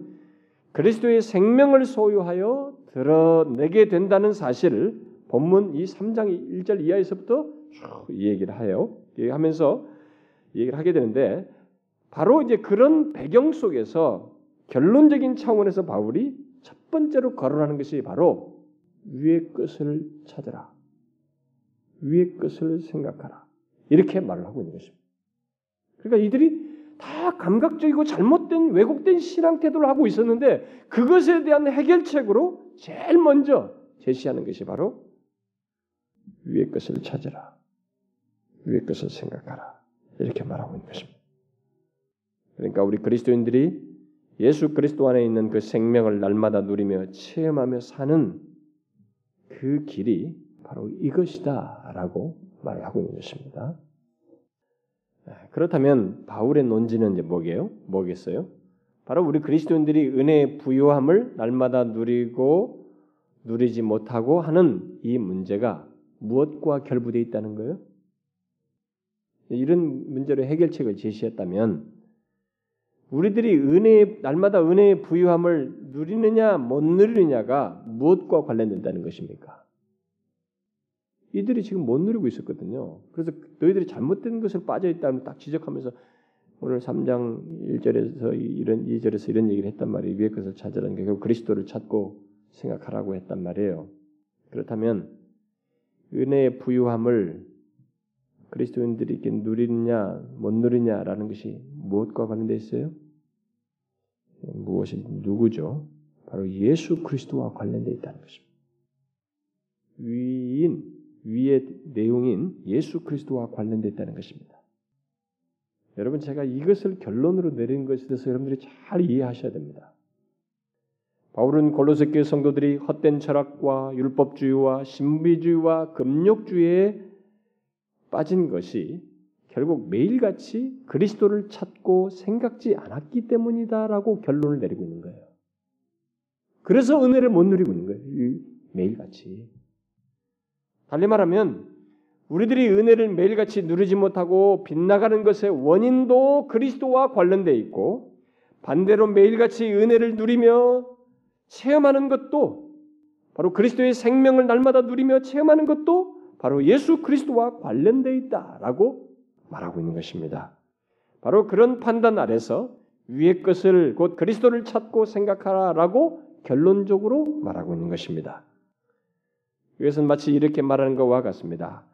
그리스도의 생명을 소유하여 드러내게 된다는 사실을 본문 이 3장 1절 이하에서부터 쭉 얘기를 해요. 하면서 얘기를 하게 되는데 바로 이제 그런 배경 속에서 결론적인 차원에서 바울이 첫 번째로 거론하는 것이 바로 위의 것을 찾아라. 위의 것을 생각하라. 이렇게 말을 하고 있는 것입니다. 그러니까 이들이 다 감각적이고 잘못된 왜곡된 신앙 태도를 하고 있었는데 그것에 대한 해결책으로 제일 먼저 제시하는 것이 바로 위의 것을 찾아라. 위의 것을 생각하라. 이렇게 말하고 있는 것입니다. 그러니까 우리 그리스도인들이 예수 그리스도 안에 있는 그 생명을 날마다 누리며 체험하며 사는 그 길이 바로 이것이다라고 말을 하고 있는 것입니다. 네, 그렇다면 바울의 논지는 이제 뭐게요? 뭐겠어요? 바로 우리 그리스도인들이 은혜의 부요함을 날마다 누리고 누리지 못하고 하는 이 문제가 무엇과 결부되어 있다는 거예요? 이런 문제로 해결책을 제시했다면 우리들이 은혜 날마다 은혜의 부유함을 누리느냐 못 누리느냐가 무엇과 관련된다는 것입니까? 이들이 지금 못 누리고 있었거든요. 그래서 너희들이 잘못된 것을 빠져 있다면 딱 지적하면서 오늘 3장 1절에서 이런 2절에서 이런 얘기를 했단 말이에요. 위의 것을 찾으라는 게 그리스도를 찾고 생각하라고 했단 말이에요. 그렇다면 은혜의 부유함을 그리스도인들이 누리느냐 못 누리냐라는 것이 무엇과 관련되어 있어요? 무엇이 누구죠? 바로 예수 그리스도와 관련되어 있다는 것입니다. 위인 위의 내용인 예수 그리스도와 관련되어 있다는 것입니다. 여러분 제가 이것을 결론으로 내린 것에 대해서 여러분들이 잘 이해하셔야 됩니다. 바울은 골로새 교 성도들이 헛된 철학과 율법주의와 신비주의와 금욕주의에 빠진 것이 결국 매일같이 그리스도를 찾고 생각지 않았기 때문이다라고 결론을 내리고 있는 거예요. 그래서 은혜를 못 누리고 있는 거예요. 매일같이. 달리 말하면 우리들이 은혜를 매일같이 누리지 못하고 빗나가는 것의 원인도 그리스도와 관련되어 있고 반대로 매일같이 은혜를 누리며 체험하는 것도 바로 그리스도의 생명을 날마다 누리며 체험하는 것도 바로 예수 그리스도와 관련되어 있다라고 말하고 있는 것입니다. 바로 그런 판단 아래서 위의 것을 곧 그리스도를 찾고 생각하라라고 결론적으로 말하고 있는 것입니다. 이것은 마치 이렇게 말하는 것과 같습니다.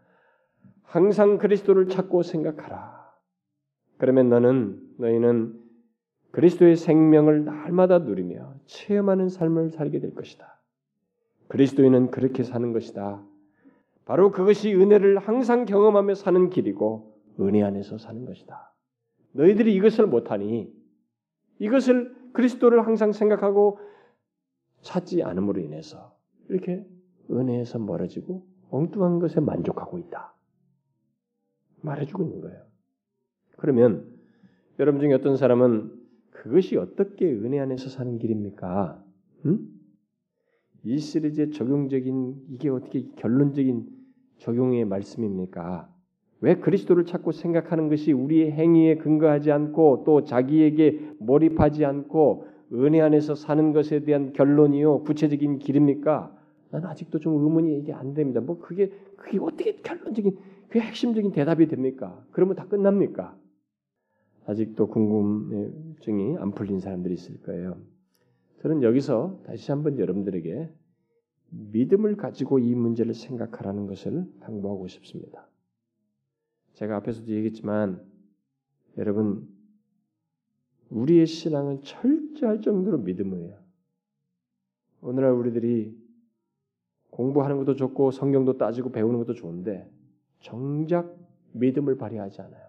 항상 그리스도를 찾고 생각하라. 그러면 너는 너희는 그리스도의 생명을 날마다 누리며 체험하는 삶을 살게 될 것이다. 그리스도인은 그렇게 사는 것이다. 바로 그것이 은혜를 항상 경험하며 사는 길이고 은혜 안에서 사는 것이다. 너희들이 이것을 못하니 이것을 그리스도를 항상 생각하고 찾지 않음으로 인해서 이렇게 은혜에서 멀어지고 엉뚱한 것에 만족하고 있다. 말해주고 있는 거예요. 그러면 여러분 중에 어떤 사람은 그것이 어떻게 은혜 안에서 사는 길입니까? 응? 이 시리즈의 적용적인 이게 어떻게 결론적인 적용의 말씀입니까? 왜 그리스도를 찾고 생각하는 것이 우리의 행위에 근거하지 않고 또 자기에게 몰입하지 않고 은혜 안에서 사는 것에 대한 결론이요 구체적인 길입니까? 나는 아직도 좀 의문이 이게 안 됩니다. 뭐 그게 그게 어떻게 결론적인 그 핵심적인 대답이 됩니까? 그러면 다 끝납니까? 아직도 궁금증이 안 풀린 사람들이 있을 거예요. 저는 여기서 다시 한번 여러분들에게 믿음을 가지고 이 문제를 생각하라는 것을 당부하고 싶습니다. 제가 앞에서도 얘기했지만 여러분 우리의 신앙은 철저할 정도로 믿음이에요. 오늘날 우리들이 공부하는 것도 좋고 성경도 따지고 배우는 것도 좋은데 정작 믿음을 발휘하지 않아요.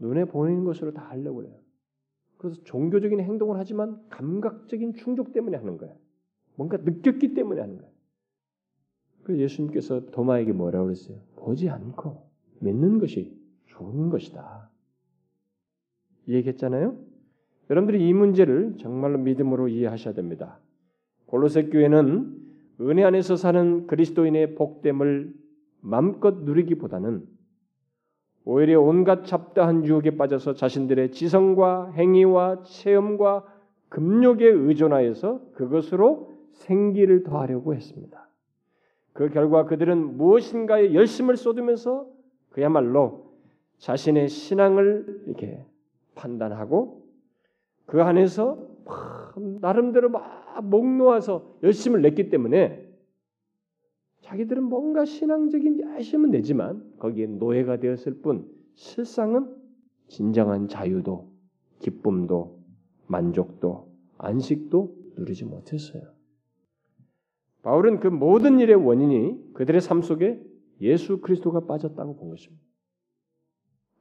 눈에 보이는 것으로 다 하려고 해요. 그래서 종교적인 행동을 하지만 감각적인 충족 때문에 하는 거예요. 뭔가 느꼈기 때문에 하는 거예요. 그 예수님께서 도마에게 뭐라고 그랬어요? 보지 않고 믿는 것이 좋은 것이다. 얘기했잖아요. 여러분들이 이 문제를 정말로 믿음으로 이해하셔야 됩니다. 골로새 교회는 은혜 안에서 사는 그리스도인의 복됨을 마음껏 누리기보다는 오히려 온갖 잡다한 유혹에 빠져서 자신들의 지성과 행위와 체험과 금욕에 의존하여서 그것으로 생기를 더하려고 했습니다. 그 결과 그들은 무엇인가에 열심을 쏟으면서 그야말로 자신의 신앙을 이렇게 판단하고 그 안에서 나름대로 막 목 놓아서 열심을 냈기 때문에 자기들은 뭔가 신앙적인 열심은 내지만 거기에 노예가 되었을 뿐 실상은 진정한 자유도 기쁨도 만족도 안식도 누리지 못했어요. 바울은 그 모든 일의 원인이 그들의 삶 속에 예수 그리스도가 빠졌다고 본 것입니다.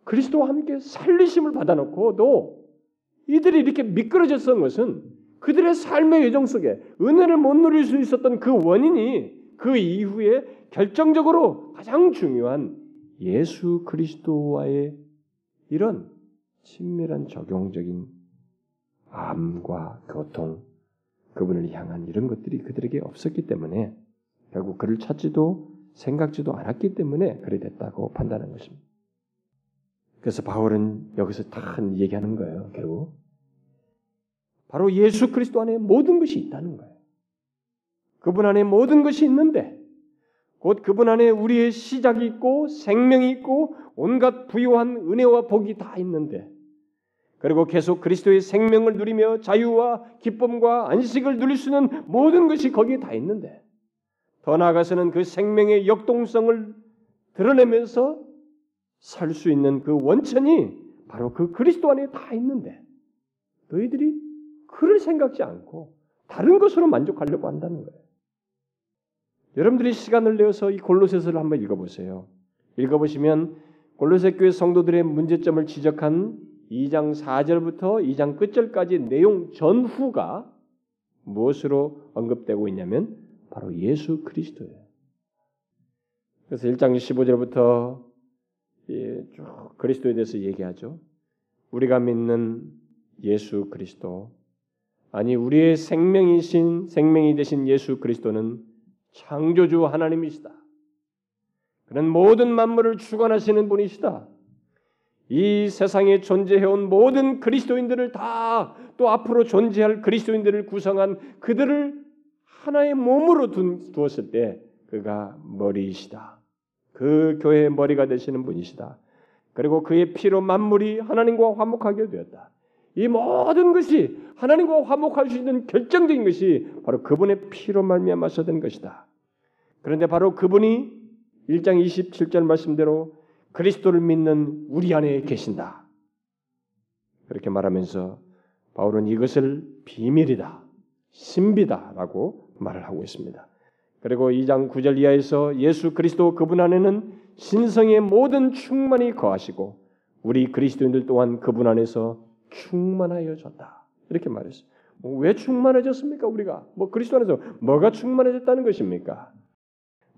그리스도와 함께 살리심을 받아놓고도 이들이 이렇게 미끄러졌던 것은 그들의 삶의 여정 속에 은혜를 못 누릴 수 있었던 그 원인이 그 이후에 결정적으로 가장 중요한 예수 그리스도와의 이런 친밀한 적용적인 암과 교통, 그분을 향한 이런 것들이 그들에게 없었기 때문에 결국 그를 찾지도 생각지도 않았기 때문에 그래 됐다고 판단한 것입니다. 그래서 바울은 여기서 다 얘기하는 거예요. 결국 바로 예수 그리스도 안에 모든 것이 있다는 거예요. 그분 안에 모든 것이 있는데 곧 그분 안에 우리의 시작이 있고 생명이 있고 온갖 부유한 은혜와 복이 다 있는데 그리고 계속 그리스도의 생명을 누리며 자유와 기쁨과 안식을 누릴 수 있는 모든 것이 거기에 다 있는데 더 나아가서는 그 생명의 역동성을 드러내면서 살 수 있는 그 원천이 바로 그 그리스도 안에 다 있는데 너희들이 그를 생각지 않고 다른 것으로 만족하려고 한다는 거예요. 여러분들이 시간을 내어서 이 골로새서를 한번 읽어보세요. 읽어보시면 골로새 교회 성도들의 문제점을 지적한 2장 4절부터 2장 끝절까지 내용 전후가 무엇으로 언급되고 있냐면 바로 예수 그리스도예요. 그래서 1장 15절부터 쭉 그리스도에 대해서 얘기하죠. 우리가 믿는 예수 그리스도 아니 우리의 생명이신 생명이 되신 예수 그리스도는 창조주 하나님이시다. 그는 모든 만물을 주관하시는 분이시다. 이 세상에 존재해온 모든 그리스도인들을 다 또 앞으로 존재할 그리스도인들을 구성한 그들을 하나의 몸으로 두었을 때 그가 머리이시다. 그 교회의 머리가 되시는 분이시다. 그리고 그의 피로 만물이 하나님과 화목하게 되었다. 이 모든 것이 하나님과 화목할 수 있는 결정적인 것이 바로 그분의 피로 말미암아서 된 것이다. 그런데 바로 그분이 1장 27절 말씀대로 그리스도를 믿는 우리 안에 계신다. 그렇게 말하면서 바울은 이것을 비밀이다, 신비다라고 말을 하고 있습니다. 그리고 2장 9절 이하에서 예수 그리스도 그분 안에는 신성의 모든 충만이 거하시고 우리 그리스도인들 또한 그분 안에서 충만하여 졌다. 이렇게 말했어요. 뭐 왜 충만해졌습니까? 우리가 뭐 그리스도 안에서 뭐가 충만해졌다는 것입니까?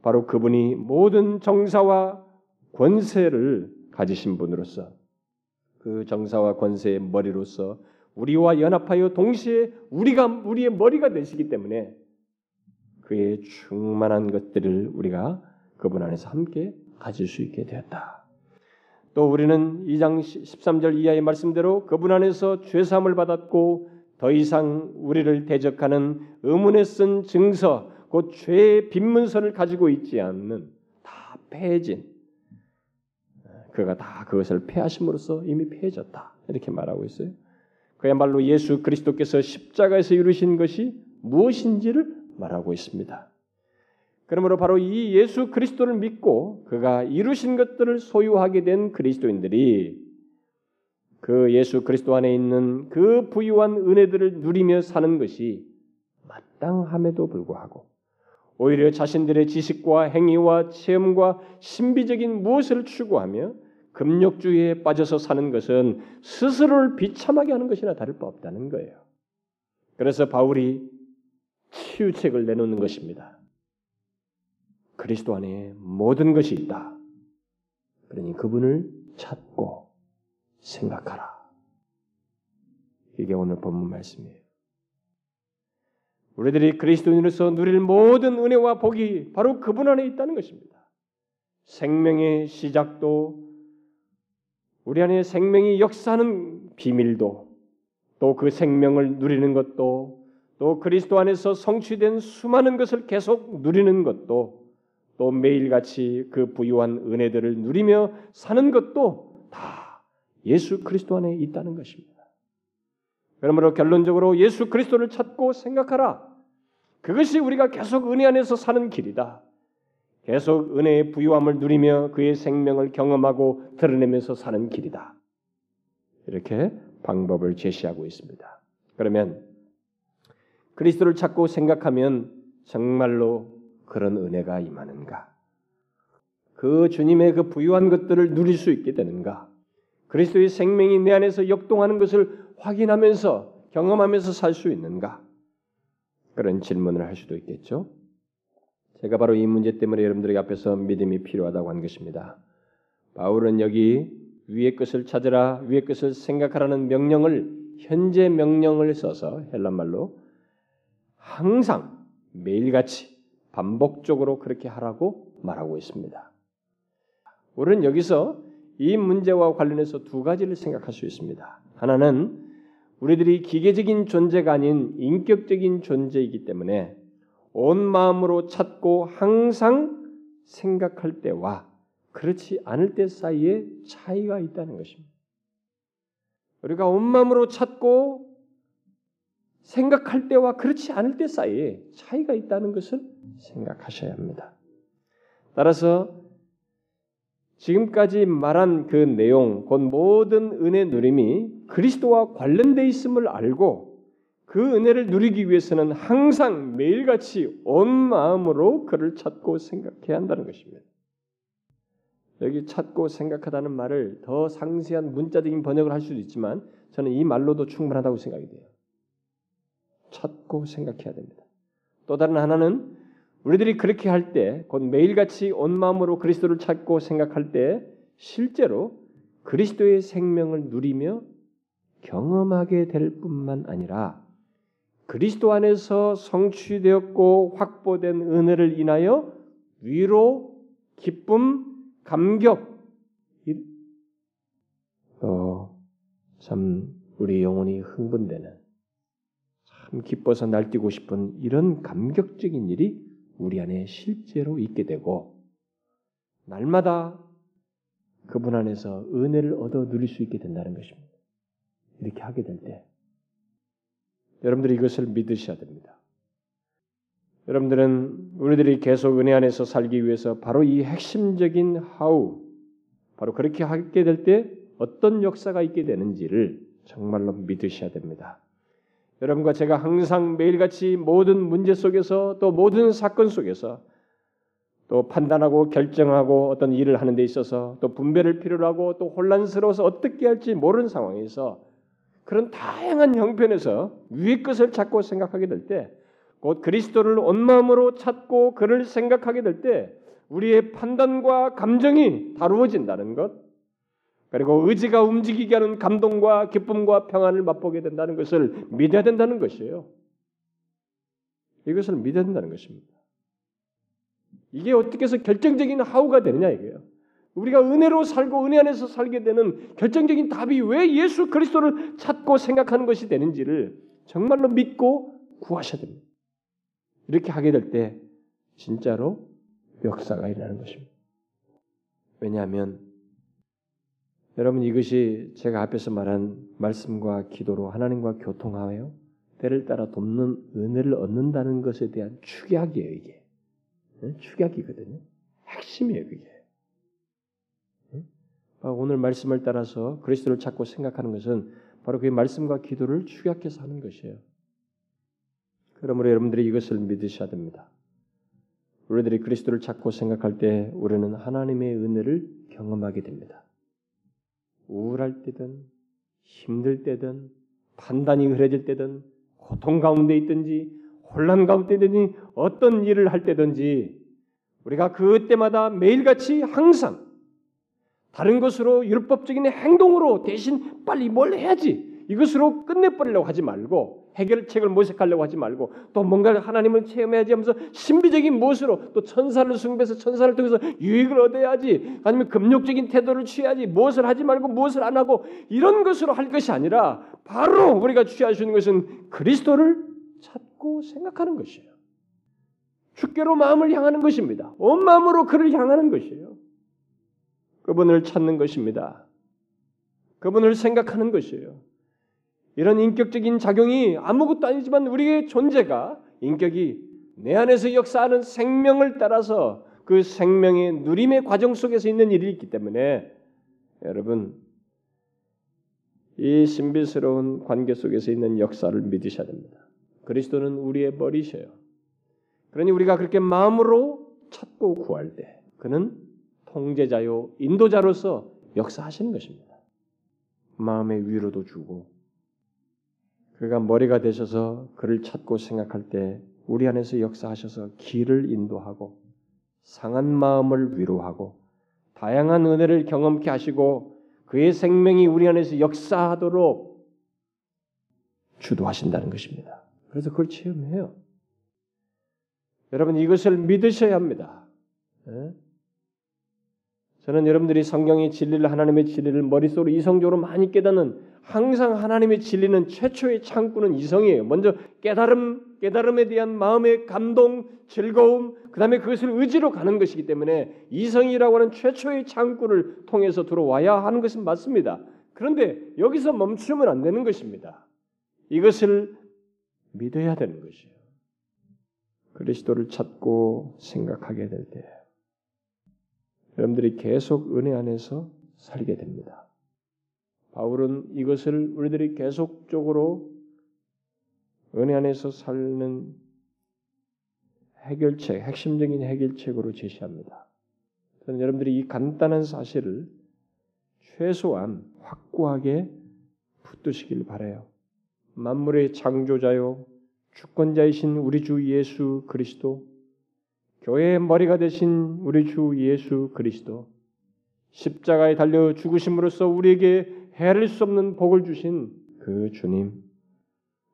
바로 그분이 모든 정사와 권세를 가지신 분으로서 그 정사와 권세의 머리로서 우리와 연합하여 동시에 우리가 우리의 머리가 되시기 때문에 그의 충만한 것들을 우리가 그분 안에서 함께 가질 수 있게 되었다. 또 우리는 2장 13절 이하의 말씀대로 그분 안에서 죄 사함을 받았고 더 이상 우리를 대적하는 의문에 쓴 증서 곧 죄의 빈문서를 가지고 있지 않는 다 패해진 그가 다 그것을 패하심으로써 이미 패해졌다 이렇게 말하고 있어요. 그야말로 예수 그리스도께서 십자가에서 이루신 것이 무엇인지를 말하고 있습니다. 그러므로 바로 이 예수 그리스도를 믿고 그가 이루신 것들을 소유하게 된 그리스도인들이 그 예수 그리스도 안에 있는 그 부유한 은혜들을 누리며 사는 것이 마땅함에도 불구하고 오히려 자신들의 지식과 행위와 체험과 신비적인 무엇을 추구하며 금욕주의에 빠져서 사는 것은 스스로를 비참하게 하는 것이나 다를 바 없다는 거예요. 그래서 바울이 치유책을 내놓는 것입니다. 그리스도 안에 모든 것이 있다. 그러니 그분을 찾고 생각하라. 이게 오늘 본문 말씀이에요. 우리들이 그리스도인으로서 누릴 모든 은혜와 복이 바로 그분 안에 있다는 것입니다. 생명의 시작도 우리 안에 생명이 역사하는 비밀도 또 그 생명을 누리는 것도 또 그리스도 안에서 성취된 수많은 것을 계속 누리는 것도 또 매일같이 그 부유한 은혜들을 누리며 사는 것도 다 예수 그리스도 안에 있다는 것입니다. 그러므로 결론적으로 예수 그리스도를 찾고 생각하라. 그것이 우리가 계속 은혜 안에서 사는 길이다. 계속 은혜의 부유함을 누리며 그의 생명을 경험하고 드러내면서 사는 길이다. 이렇게 방법을 제시하고 있습니다. 그러면 그리스도를 찾고 생각하면 정말로 그런 은혜가 임하는가? 그 주님의 그 부유한 것들을 누릴 수 있게 되는가? 그리스도의 생명이 내 안에서 역동하는 것을 확인하면서 경험하면서 살 수 있는가? 그런 질문을 할 수도 있겠죠. 제가 바로 이 문제 때문에 여러분들에게 앞에서 믿음이 필요하다고 한 것입니다. 바울은 여기 위의 것을 찾으라, 위의 것을 생각하라는 명령을 현재 명령을 써서 헬란 말로 항상 매일같이 반복적으로 그렇게 하라고 말하고 있습니다. 우리는 여기서 이 문제와 관련해서 두 가지를 생각할 수 있습니다. 하나는 우리들이 기계적인 존재가 아닌 인격적인 존재이기 때문에 온 마음으로 찾고 항상 생각할 때와 그렇지 않을 때 사이에 차이가 있다는 것입니다. 우리가 온 마음으로 찾고 생각할 때와 그렇지 않을 때 사이에 차이가 있다는 것을 생각하셔야 합니다. 따라서 지금까지 말한 그 내용, 곧 모든 은혜 누림이 그리스도와 관련돼 있음을 알고 그 은혜를 누리기 위해서는 항상 매일같이 온 마음으로 그를 찾고 생각해야 한다는 것입니다. 여기 찾고 생각하다는 말을 더 상세한 문자적인 번역을 할 수도 있지만 저는 이 말로도 충분하다고 생각이 돼요. 찾고 생각해야 됩니다. 또 다른 하나는 우리들이 그렇게 할 때, 곧 매일같이 온 마음으로 그리스도를 찾고 생각할 때, 실제로 그리스도의 생명을 누리며 경험하게 될 뿐만 아니라 그리스도 안에서 성취되었고 확보된 은혜를 인하여 위로, 기쁨, 감격, 또참 우리 영혼이 흥분되는 참 기뻐서 날뛰고 싶은 이런 감격적인 일이 우리 안에 실제로 있게 되고 날마다 그분 안에서 은혜를 얻어 누릴 수 있게 된다는 것입니다. 이렇게 하게 될 때. 여러분들이 이것을 믿으셔야 됩니다. 여러분들은 우리들이 계속 은혜 안에서 살기 위해서 바로 이 핵심적인 하우, 바로 그렇게 하게 될 때 어떤 역사가 있게 되는지를 정말로 믿으셔야 됩니다. 여러분과 제가 항상 매일같이 모든 문제 속에서 또 모든 사건 속에서 또 판단하고 결정하고 어떤 일을 하는 데 있어서 또 분별을 필요로 하고 또 혼란스러워서 어떻게 할지 모르는 상황에서 그런 다양한 형편에서 위의 것을 찾고 생각하게 될 때, 곧 그리스도를 온 마음으로 찾고 그를 생각하게 될 때, 우리의 판단과 감정이 다루어진다는 것, 그리고 의지가 움직이게 하는 감동과 기쁨과 평안을 맛보게 된다는 것을 믿어야 된다는 것이에요. 이것을 믿어야 된다는 것입니다. 이게 어떻게 해서 결정적인 하우가 되느냐 이게요. 우리가 은혜로 살고 은혜 안에서 살게 되는 결정적인 답이 왜 예수 그리스도를 찾고 생각하는 것이 되는지를 정말로 믿고 구하셔야 됩니다. 이렇게 하게 될 때 진짜로 역사가 일어나는 것입니다. 왜냐하면 여러분 이것이 제가 앞에서 말한 말씀과 기도로 하나님과 교통하여 때를 따라 돕는 은혜를 얻는다는 것에 대한 축약이에요 이게 축약이거든요. 핵심이에요 그게. 오늘 말씀을 따라서 그리스도를 찾고 생각하는 것은 바로 그 말씀과 기도를 축약해서 하는 것이에요. 그러므로 여러분들이 이것을 믿으셔야 됩니다. 우리들이 그리스도를 찾고 생각할 때 우리는 하나님의 은혜를 경험하게 됩니다. 우울할 때든 힘들 때든 판단이 흐려질 때든 고통 가운데 있든지 혼란 가운데 있든지 어떤 일을 할 때든지 우리가 그때마다 매일같이 항상 다른 것으로 율법적인 행동으로 대신 빨리 뭘 해야지 이것으로 끝내버리려고 하지 말고 해결책을 모색하려고 하지 말고 또 뭔가 하나님을 체험해야지 하면서 신비적인 무엇으로 또 천사를 숭배해서 천사를 통해서 유익을 얻어야지 아니면 금욕적인 태도를 취해야지 무엇을 하지 말고 무엇을 안 하고 이런 것으로 할 것이 아니라 바로 우리가 취할 수 있는 것은 그리스도를 찾고 생각하는 것이에요. 주께로 마음을 향하는 것입니다. 온 마음으로 그를 향하는 것이에요. 그분을 찾는 것입니다. 그분을 생각하는 것이에요. 이런 인격적인 작용이 아무것도 아니지만 우리의 존재가 인격이 내 안에서 역사하는 생명을 따라서 그 생명의 누림의 과정 속에서 있는 일이 있기 때문에 여러분 이 신비스러운 관계 속에서 있는 역사를 믿으셔야 됩니다. 그리스도는 우리의 머리셔요. 그러니 우리가 그렇게 마음으로 찾고 구할 때 그는 통제자요 인도자로서 역사하시는 것입니다. 마음의 위로도 주고 그가 머리가 되셔서 그를 찾고 생각할 때 우리 안에서 역사하셔서 길을 인도하고 상한 마음을 위로하고 다양한 은혜를 경험케 하시고 그의 생명이 우리 안에서 역사하도록 주도하신다는 것입니다. 그래서 그걸 체험해요. 여러분 이것을 믿으셔야 합니다. 예? 저는 여러분들이 성경의 진리를 하나님의 진리를 머릿속으로 이성적으로 많이 깨닫는 항상 하나님의 진리는 최초의 창구는 이성이에요. 먼저 깨달음, 깨달음에 대한 마음의 감동, 즐거움, 그 다음에 그것을 의지로 가는 것이기 때문에 이성이라고 하는 최초의 창구를 통해서 들어와야 하는 것은 맞습니다. 그런데 여기서 멈추면 안 되는 것입니다. 이것을 믿어야 되는 것이에요. 그리스도를 찾고 생각하게 될 때, 여러분들이 계속 은혜 안에서 살게 됩니다. 바울은 이것을 우리들이 계속적으로 은혜 안에서 살는 해결책, 핵심적인 해결책으로 제시합니다. 저는 여러분들이 이 간단한 사실을 최소한 확고하게 붙드시길 바래요. 만물의 창조자요 주권자이신 우리 주 예수 그리스도, 교회의 머리가 되신 우리 주 예수 그리스도, 십자가에 달려 죽으심으로써 우리에게 헤아릴 수 없는 복을 주신 그 주님.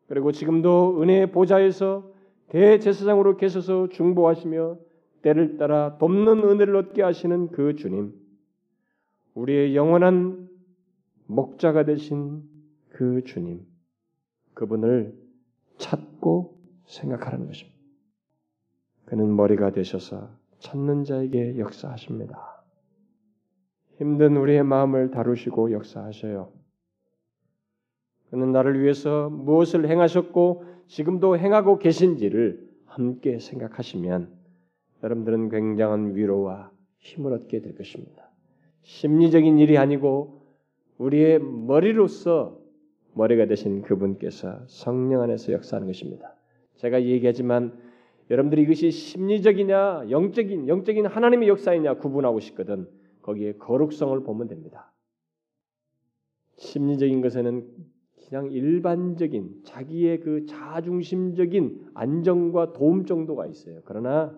그리고 지금도 은혜의 보좌에서 대제사장으로 계셔서 중보하시며 때를 따라 돕는 은혜를 얻게 하시는 그 주님. 우리의 영원한 목자가 되신 그 주님. 그분을 찾고 생각하는 것입니다. 그는 머리가 되셔서 찾는 자에게 역사하십니다. 힘든 우리의 마음을 다루시고 역사하셔요. 그는 나를 위해서 무엇을 행하셨고 지금도 행하고 계신지를 함께 생각하시면 여러분들은 굉장한 위로와 힘을 얻게 될 것입니다. 심리적인 일이 아니고 우리의 머리로서 머리가 되신 그분께서 성령 안에서 역사하는 것입니다. 제가 얘기하지만 여러분들이 이것이 심리적이냐 영적인 영적인 하나님의 역사이냐 구분하고 싶거든. 거기에 거룩성을 보면 됩니다. 심리적인 것에는 그냥 일반적인 자기의 그 자중심적인 안정과 도움 정도가 있어요. 그러나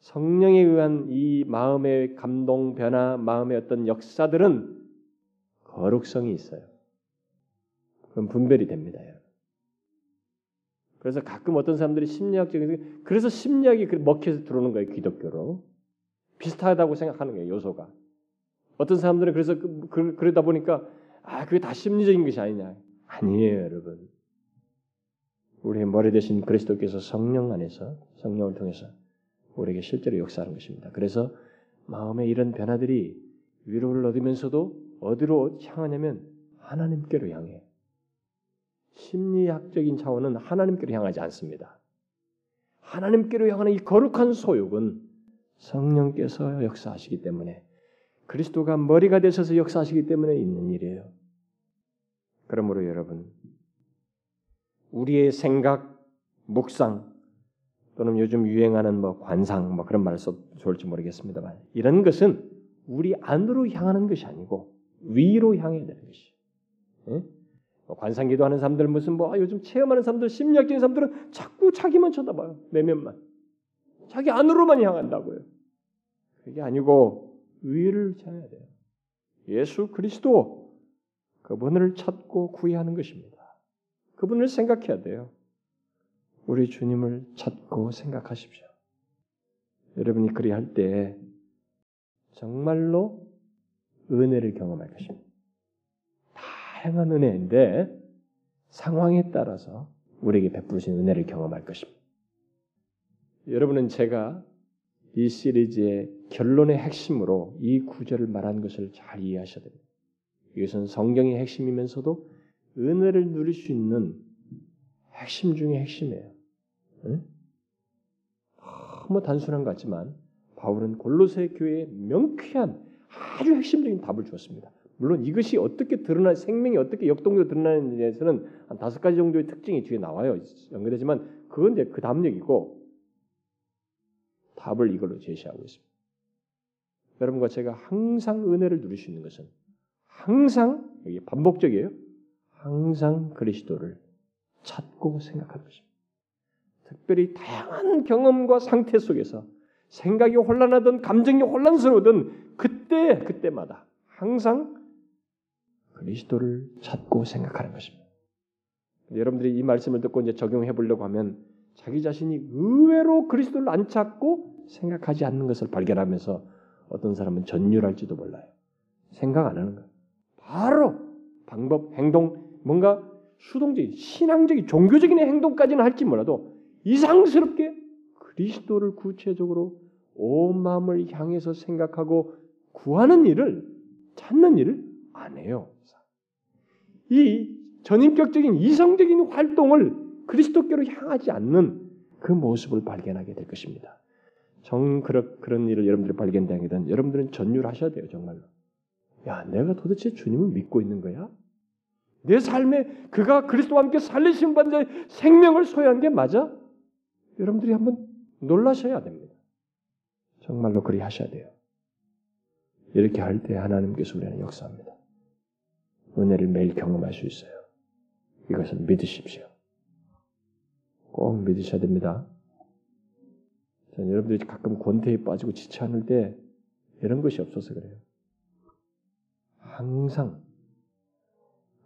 성령에 의한 이 마음의 감동 변화, 마음의 어떤 역사들은 거룩성이 있어요. 그럼 분별이 됩니다. 그래서 가끔 어떤 사람들이 심리학적인 그래서 심리학이 그 먹혀서 들어오는 거예요 기독교로 비슷하다고 생각하는 거예요 요소가. 어떤 사람들은 그래서 그, 그, 그러다 보니까 아 그게 다 심리적인 것이 아니냐. 아니에요 여러분. 우리의 머리 대신 그리스도께서 성령 안에서 성령을 통해서 우리에게 실제로 역사하는 것입니다. 그래서 마음에 이런 변화들이 위로를 얻으면서도 어디로 향하냐면 하나님께로 향해. 심리학적인 차원은 하나님께로 향하지 않습니다. 하나님께로 향하는 이 거룩한 소욕은 성령께서 역사하시기 때문에 그리스도가 머리가 되셔서 역사하시기 때문에 있는 일이에요. 그러므로 여러분 우리의 생각, 묵상 또는 요즘 유행하는 뭐 관상 뭐 그런 말을 써도 좋을지 모르겠습니다만 이런 것은 우리 안으로 향하는 것이 아니고 위로 향해야 되는 것이. 예? 뭐 관상기도 하는 사람들 무슨 뭐 아, 요즘 체험하는 사람들 심리학적인 사람들은 자꾸 자기만 쳐다봐요 내면만 자기 안으로만 향한다고요. 그게 아니고 위를 향해야 돼요. 예수 그리스도 그분을 찾고 구애하는 것입니다. 그분을 생각해야 돼요. 우리 주님을 찾고 생각하십시오. 여러분이 그리할 때 정말로 은혜를 경험할 것입니다. 다양한 은혜인데 상황에 따라서 우리에게 베푸신 은혜를 경험할 것입니다. 여러분은 제가 이 시리즈의 결론의 핵심으로 이 구절을 말한 것을 잘 이해하셔야 됩니다. 이것은 성경의 핵심이면서도 은혜를 누릴 수 있는 핵심 중의 핵심이에요. 응? 너무 단순한 것 같지만 바울은 골로새 교회에 명쾌한 아주 핵심적인 답을 주었습니다. 물론 이것이 어떻게 드러나 생명이 어떻게 역동적으로 드러나는지에 대해서는 한 다섯 가지 정도의 특징이 뒤에 나와요. 연결되지만 그건 이제 그 다음 얘기고 답을 이걸로 제시하고 있습니다. 여러분과 제가 항상 은혜를 누릴 수 있는 것은 항상 이게 반복적이에요. 항상 그리스도를 찾고 생각하는 것입니다. 특별히 다양한 경험과 상태 속에서 생각이 혼란하든 감정이 혼란스러우든 그때 그때마다 항상 그리스도를 찾고 생각하는 것입니다. 여러분들이 이 말씀을 듣고 이제 적용해 보려고 하면 자기 자신이 의외로 그리스도를 안 찾고 생각하지 않는 것을 발견하면서 어떤 사람은 전율할지도 몰라요. 생각 안 하는 거예요. 바로 방법, 행동, 뭔가 수동적인, 신앙적인, 종교적인 행동까지는 할지 몰라도 이상스럽게 그리스도를 구체적으로 온 마음을 향해서 생각하고 구하는 일을 찾는 일을 안 해요. 이 전인격적인 이성적인 활동을 그리스도께로 향하지 않는 그 모습을 발견하게 될 것입니다. 정 그런 그런 일을 여러분들이 발견되게 되 여러분들은 전율하셔야 돼요 정말로. 야, 내가 도대체 주님을 믿고 있는 거야? 내 삶에 그가 그리스도와 함께 살리신 받은 생명을 소유한 게 맞아? 여러분들이 한번 놀라셔야 됩니다. 정말로 그리 하셔야 돼요. 이렇게 할 때 하나님께서 우리는 역사합니다. 은혜를 매일 경험할 수 있어요. 이것을 믿으십시오. 꼭 믿으셔야 됩니다. 전 여러분들이 가끔 권태에 빠지고 지치 않을 때 이런 것이 없어서 그래요. 항상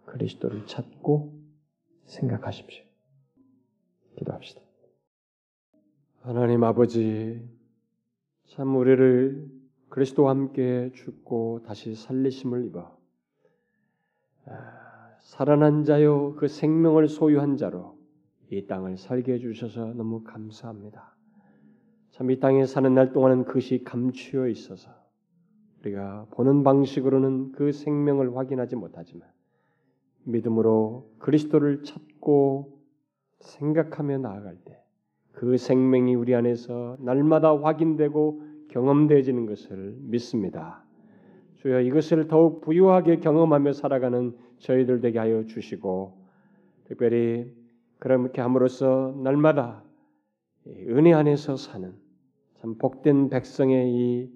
그리스도를 찾고 생각하십시오. 기도합시다. 하나님 아버지, 참 우리를 그리스도와 함께 죽고 다시 살리심을 입어 아, 살아난 자요 그 생명을 소유한 자로 이 땅을 살게 해주셔서 너무 감사합니다. 참 이 땅에 사는 날 동안은 그것이 감추어 있어서 우리가 보는 방식으로는 그 생명을 확인하지 못하지만 믿음으로 그리스도를 찾고 생각하며 나아갈 때 그 생명이 우리 안에서 날마다 확인되고 경험되어지는 것을 믿습니다. 주여 이것을 더욱 부유하게 경험하며 살아가는 저희들 되게 하여 주시고 특별히 그렇게 함으로써 날마다 은혜 안에서 사는 참 복된 백성의 이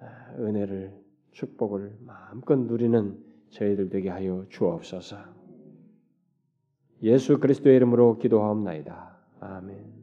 아, 은혜를 축복을 마음껏 누리는 저희들 되게 하여 주옵소서. 예수 그리스도의 이름으로 기도하옵나이다. 아멘.